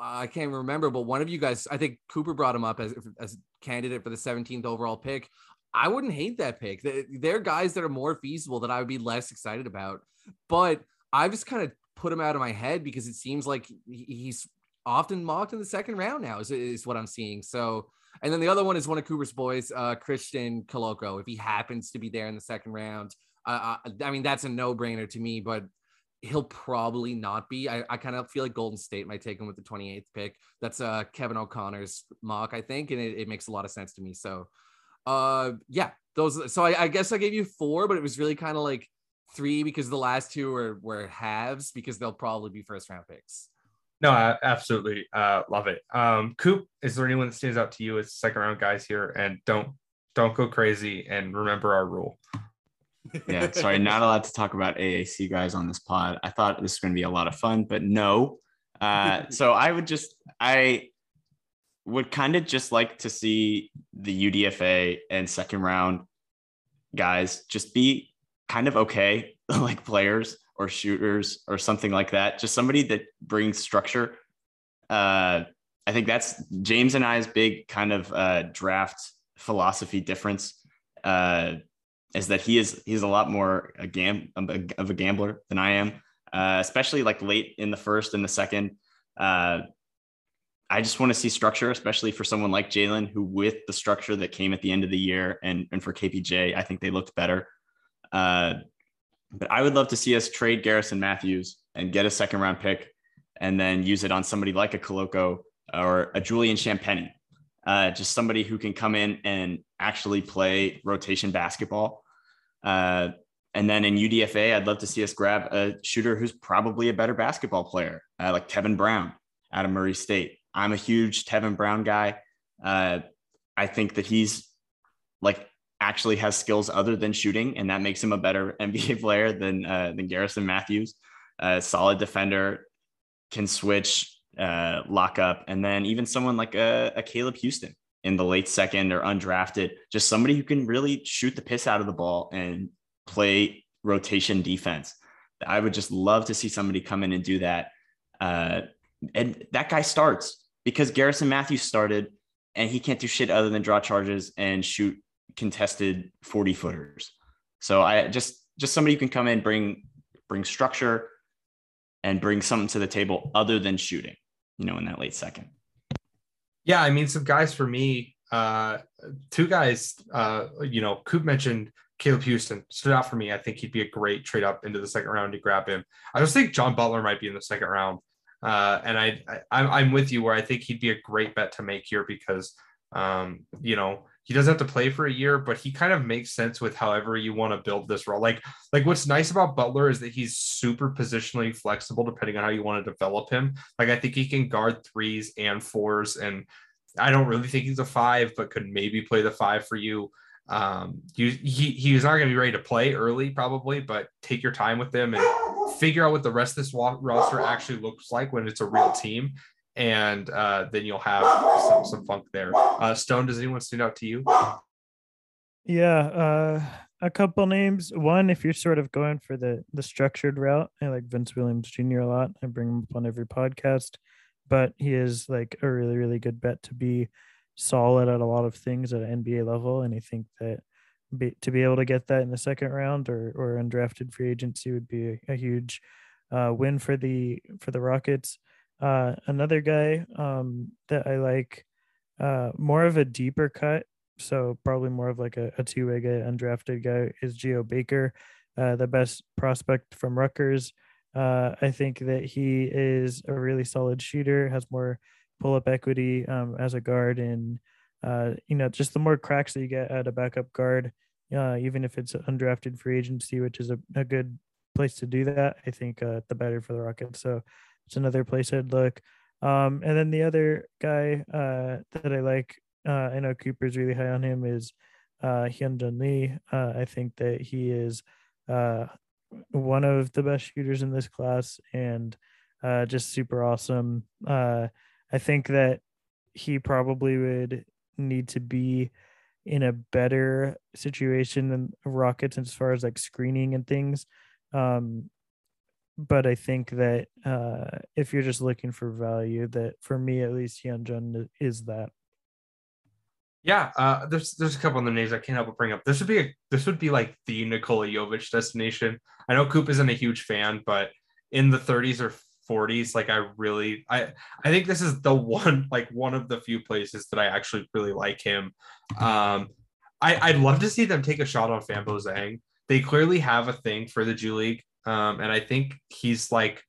I can't remember, but one of you guys, I think Cooper brought him up as as candidate for the 17th overall pick. I wouldn't hate that pick. There are guys that are more feasible that I would be less excited about, but I've just kind of put him out of my head because it seems like he's often mocked in the second round now. Is, is what I'm seeing. So, and then the other one is one of Cooper's boys, uh, Christian Koloko. If he happens to be there in the second round, uh, I, I mean that's a no brainer to me. But he'll probably not be. I, I kind of feel like Golden State might take him with the 28th pick. That's uh Kevin O'Connor's mock, I think, and it, it makes a lot of sense to me. So uh yeah, those so I, I guess I gave you four, but it was really kind of like three because the last two were were halves because they'll probably be first round picks. No, I absolutely uh, love it. Um, Coop, is there anyone that stands out to you as second round guys here? And don't don't go crazy and remember our rule yeah, sorry, not allowed to talk about AAC guys on this pod. I thought this was going to be a lot of fun, but no. Uh, so I would just, I would kind of just like to see the UDFA and second round guys just be kind of okay, like players or shooters or something like that. Just somebody that brings structure. Uh, I think that's James and I's big kind of uh, draft philosophy difference. Uh, is that he is he's a lot more a gam of a gambler than I am, uh, especially like late in the first and the second. Uh, I just want to see structure, especially for someone like Jalen, who with the structure that came at the end of the year and and for KPJ, I think they looked better. Uh, but I would love to see us trade Garrison Mathews and get a second round pick, and then use it on somebody like a Koloko or a Julian Champagnie uh, just somebody who can come in and actually play rotation basketball. Uh, and then in UDFA, I'd love to see us grab a shooter who's probably a better basketball player, uh, like Tevin Brown out of Murray State. I'm a huge Tevin Brown guy. Uh, I think that he's like actually has skills other than shooting, and that makes him a better NBA player than uh, than Garrison Mathews. A solid defender, can switch, uh, lock up, and then even someone like a, a Caleb Houston in the late second or undrafted, just somebody who can really shoot the piss out of the ball and play rotation defense. I would just love to see somebody come in and do that. Uh, and that guy starts because Garrison Mathews started and he can't do shit other than draw charges and shoot contested 40 footers. So I just just somebody who can come in, bring bring structure and bring something to the table other than shooting, you know, in that late second. Yeah, I mean, some guys for me, uh, two guys, uh, you know, Coop mentioned Caleb Houston stood out for me. I think he'd be a great trade up into the second round to grab him. I just think John Butler might be in the second round. Uh, and I, I, am with you where I think he'd be a great bet to make here because, um, you know, he doesn't have to play for a year, but he kind of makes sense with however you want to build this role. Like, like what's nice about Butler is that he's super positionally flexible depending on how you want to develop him. Like, I think he can guard threes and fours, and I don't really think he's a five, but could maybe play the five for you. Um, he, he he's not going to be ready to play early, probably, but take your time with them and figure out what the rest of this roster actually looks like when it's a real team, and uh, then you'll have some some funk there. Uh, Stone, does anyone stand out to you? Yeah, uh, a couple names. One, if you're sort of going for the the structured route, I like Vince Williams Jr. a lot. I bring him up on every podcast, but he is like a really really good bet to be solid at a lot of things at an NBA level, and I think that be, to be able to get that in the second round or or undrafted free agency would be a, a huge uh, win for the for the Rockets. Uh, another guy um, that I like, uh, more of a deeper cut, so probably more of like a, a two way guy, undrafted guy, is Geo Baker, uh, the best prospect from Rutgers. Uh, I think that he is a really solid shooter, has more pull up equity um, as a guard, and uh, you know just the more cracks that you get at a backup guard, uh, even if it's undrafted free agency, which is a, a good place to do that. I think the better for the Rockets. So it's another place I'd look. Um, and then the other guy uh, that I like, uh, I know Cooper's really high on him, is uh, Hyunjung Lee. Uh, I think that he is uh, one of the best shooters in this class and uh, just super awesome. Uh, I think that he probably would need to be in a better situation than Rockets as far as like screening and things. Um, but I think that uh, if you're just looking for value, that for me at least, Hyunjung is that. Yeah, uh, there's there's a couple other names I can't help but bring up. This would be a this would be like the Nikola Jovic destination. I know Coop isn't a huge fan, but in the 30s or 40s, like I really I I think this is the one like one of the few places that I actually really like him. Um, I I'd love to see them take a shot on Fanbo Zeng. They clearly have a thing for the G League, um, and I think he's like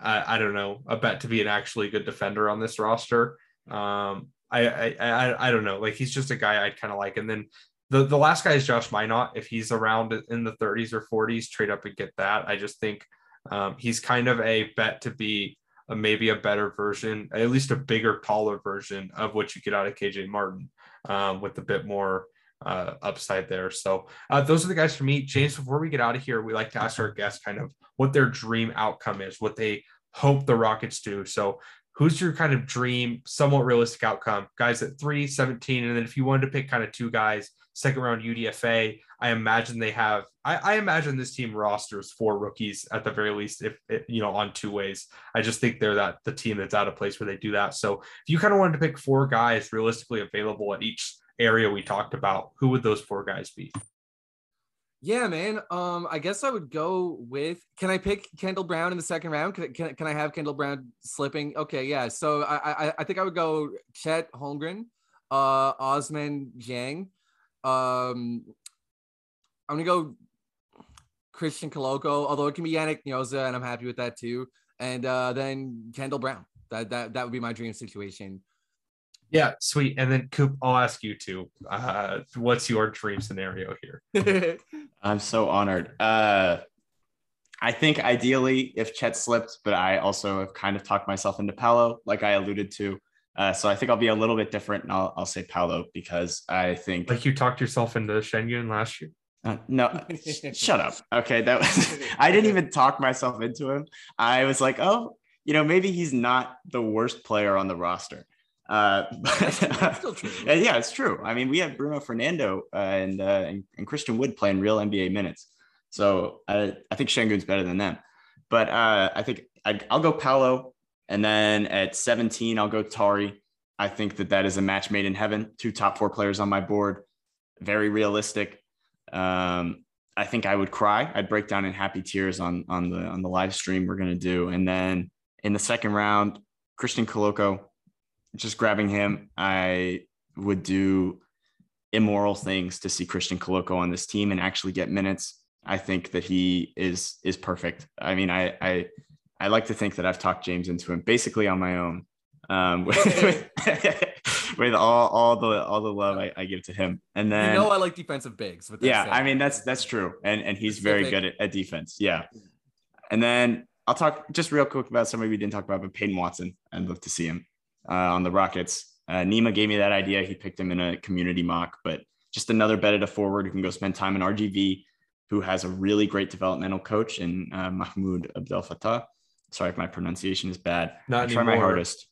I, I don't know a bet to be an actually good defender on this roster. Um, I, I, I, I don't know. Like he's just a guy I'd kind of like. And then the, the last guy is Josh Minott. If he's around in the 30s or 40s, trade up and get that. I just think um, he's kind of a bet to be a, maybe a better version, at least a bigger, taller version of what you get out of KJ Martin um, with a bit more uh, upside there. So uh, those are the guys for me. James, before we get out of here, we like to ask our guests kind of what their dream outcome is, what they hope the Rockets do. So who's your kind of dream, somewhat realistic outcome? Guys at 3, 17. And then if you wanted to pick kind of two guys, second round UDFA, I imagine they have, I, I imagine this team rosters four rookies at the very least, if, if, you know, on two ways. I just think they're that the team that's out of place where they do that. So if you kind of wanted to pick four guys realistically available at each area we talked about, who would those four guys be? Yeah, man. Um, I guess I would go with. Can I pick Kendall Brown in the second round? Can, can, can I have Kendall Brown slipping? Okay, yeah. So I I, I think I would go Chet Holmgren, uh, Ousmane Dieng. Um, I'm gonna go Christian Koloko, although it can be Yannick Nzosa, and I'm happy with that too. And uh, then Kendall Brown. That that that would be my dream situation. Yeah, sweet. And then Coop, I'll ask you too. Uh, what's your dream scenario here? I'm so honored. Uh, I think ideally if Chet slipped, but I also have kind of talked myself into Paolo, like I alluded to. Uh, so I think I'll be a little bit different, and I'll, I'll say Paolo because I think like you talked yourself into Sengun last year. Uh, no, shut up. Okay, that was I didn't even talk myself into him. I was like, oh, you know, maybe he's not the worst player on the roster. Uh, but, still true. yeah, it's true. I mean, we have Bruno Fernando uh, and, uh, and, and Christian Wood playing real NBA minutes, so I I think Sengun's better than them. But uh, I think i will go Paolo, and then at 17 I'll go Tari. I think that that is a match made in heaven. Two top four players on my board, very realistic. Um, I think I would cry. I'd break down in happy tears on on the on the live stream we're gonna do, and then in the second round, Christian Koloko just grabbing him, I would do immoral things to see Christian Koloko on this team and actually get minutes. I think that he is is perfect. I mean, I I I like to think that I've talked James into him basically on my own. Um, with, with, all, all the all the love I, I, give to him, and then you know I like defensive bigs. yeah, I mean that's that's true, and and he's very good at, at defense. Yeah, and then I'll talk just real quick about somebody we didn't talk about, but Peyton Watson. I'd love to see him on the Rockets. Uh, Nima gave me that idea. He picked him in a community mock, but just another bet at a forward who can go spend time in RGV, who has a really great developmental coach in uh, Mahmoud Abdel Fattah. Sorry if my pronunciation is bad. Not I try my hardest.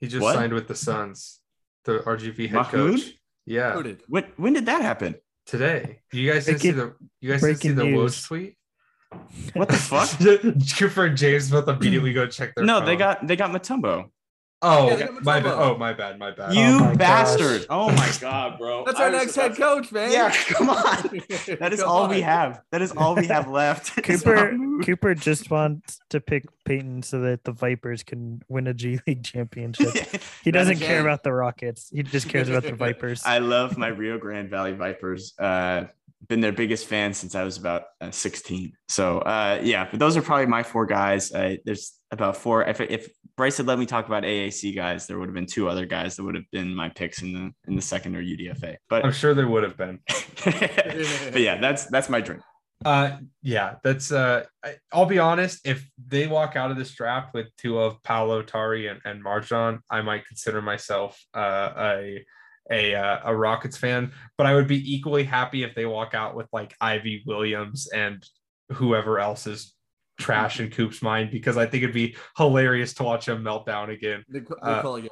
He just what? signed with the Suns, the RGV head Mahmoud? coach. Yeah. When, when did that happen? Today. You guys didn't see the you guys didn't see the Woj tweet? What the fuck? Cooper and James both immediately go check their. No, phone. they got they got Mutombo. Oh, yeah, my bad. Oh, my bad. My bad. You oh bastard. Oh my god, bro. That's our next head coach, man. Yeah, come on. That is all on. we have. That is all we have left. Cooper Cooper just wants to pick Peyton so that the Vipers can win a G League championship. He doesn't care about the Rockets. He just cares about the Vipers. I love my Rio Grande Valley Vipers. Uh, been their biggest fan since I was about uh, 16. So uh, yeah, but those are probably my four guys. Uh, there's about four. If, if Bryce had let me talk about AAC guys, there would have been two other guys that would have been my picks in the in the second or UDFA. But I'm sure there would have been. but yeah, that's that's my dream. Uh, yeah, that's uh, I'll be honest. If they walk out of this draft with two of Paolo Tari and, and MarJon, I might consider myself uh, a a uh, a Rockets fan, but I would be equally happy if they walk out with like Ivey Williams and whoever else is trash in Coop's mind because I think it'd be hilarious to watch him melt down again. Nikola uh,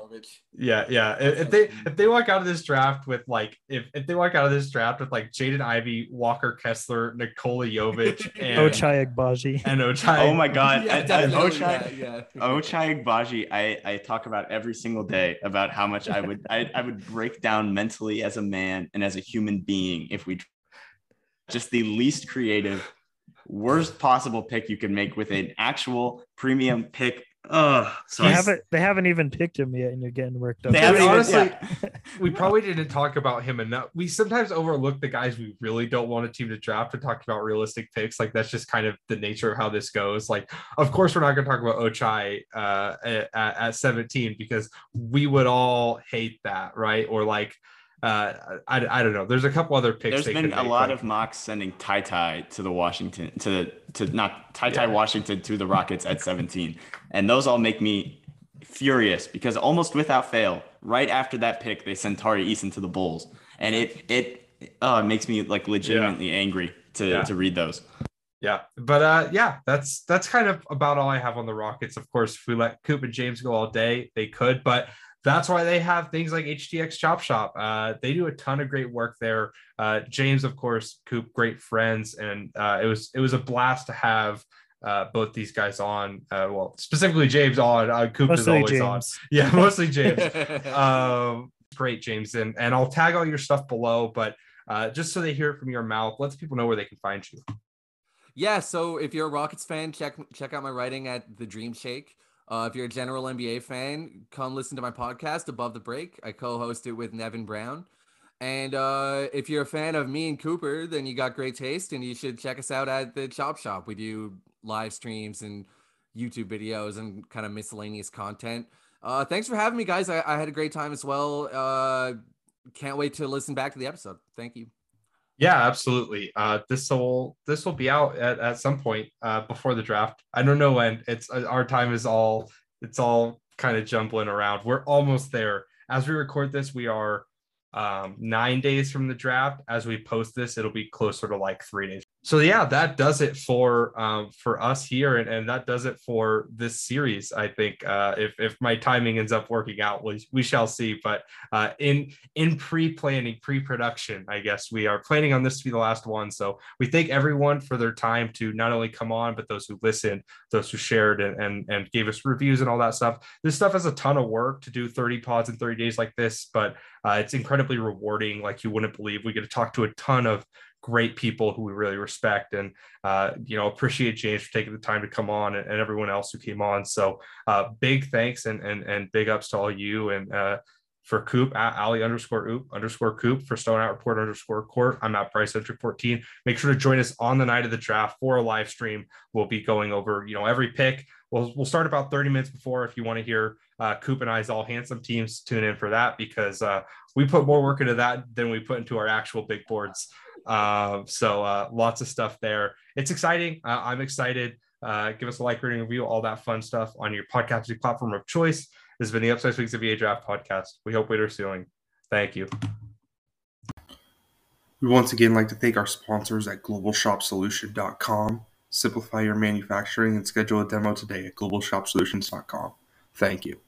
Yeah, yeah. If, if, they if they walk out of this draft with like if, if they walk out of this draft with like Jaden Ivey, Walker Kessler, Nikola Jovic, and Ochai Agbaji. And Ochai. Oh my god. yeah, and, Ochai, yeah, yeah. Ochai Agbaji, I, I talk about every single day about how much I would I, I would break down mentally as a man and as a human being if we just the least creative worst possible pick you can make with an actual premium pick. Oh, so they haven't they haven't even picked him yet, and you're getting worked up. They haven't honestly, yeah. we probably didn't talk about him enough. We sometimes overlook the guys we really don't want a team to draft and talk about realistic picks. Like that's just kind of the nature of how this goes. Like, of course, we're not going to talk about Ochai uh, at, at 17 because we would all hate that, right? Or like uh, I, I don't know. There's a couple other picks. There's been a make, lot of mocks sending Ty Ty to the Washington to to not Ty Ty yeah. Washington to the Rockets at 17, and those all make me furious because almost without fail, right after that pick, they send Tari Eason to the Bulls, and it it it makes me like legitimately yeah. angry to yeah. to read those. Yeah, but uh, yeah, that's that's kind of about all I have on the Rockets. Of course, if we let Coop and James go all day, they could, but that's why they have things like HTX Chop Shop. Uh, they do a ton of great work there. Uh, James, of course, Coop, great friends, and uh, it was it was a blast to have uh, both these guys on. Uh, well, specifically James on. Uh, Coop mostly is always James. on. Yeah, mostly James. um, great, James, and and I'll tag all your stuff below, but just so they hear it from your mouth, let people know where they can find you. Yeah, so if you're a Rockets fan, check check out my writing at the Dream Shake. Uh, if you're a general NBA fan, come listen to my podcast, Above the Break. I co host it with Nevin Brown. And uh, if you're a fan of me and Cooper, then you got great taste and you should check us out at the Chop Shop. We do live streams and YouTube videos and kind of miscellaneous content. Uh, thanks for having me, guys. I, I had a great time as well. Uh, can't wait to listen back to the episode. Thank you. Yeah, absolutely. Uh, this will this will be out at, at some point uh, before the draft. I don't know when. It's uh, our time is all it's all kind of jumbling around. We're almost there. As we record this, we are um, nine days from the draft. As we post this, it'll be closer to like three days. So yeah, that does it for um, for us here, and, and that does it for this series. I think uh, if if my timing ends up working out, we, we shall see. But uh, in in pre planning, pre production, I guess we are planning on this to be the last one. So we thank everyone for their time to not only come on, but those who listened, those who shared and and, and gave us reviews and all that stuff. This stuff is a ton of work to do 30 pods in 30 days like this, but uh, it's incredibly rewarding. Like you wouldn't believe, we get to talk to a ton of great people who we really respect and uh, you know appreciate James for taking the time to come on and, and everyone else who came on. So uh, big thanks and and and big ups to all you and uh, for Coop at Ali underscore Oop underscore Coop for Stone Out Report underscore Court. I'm at Price Centric 14. Make sure to join us on the night of the draft for a live stream. We'll be going over you know every pick. We'll we'll start about 30 minutes before if you want to hear uh, Coop and I's all handsome teams. Tune in for that because uh, we put more work into that than we put into our actual big boards. Uh, so uh, lots of stuff there. It's exciting. Uh, I'm excited. Uh, give us a like, rating, review, all that fun stuff on your podcasting platform of choice. This has been the Upside Weeks of NBA Draft podcast. We hope Waiter Ceiling. Thank you. We once again like to thank our sponsors at globalshopsolution.com. Simplify your manufacturing and schedule a demo today at globalshopsolutions.com. Thank you.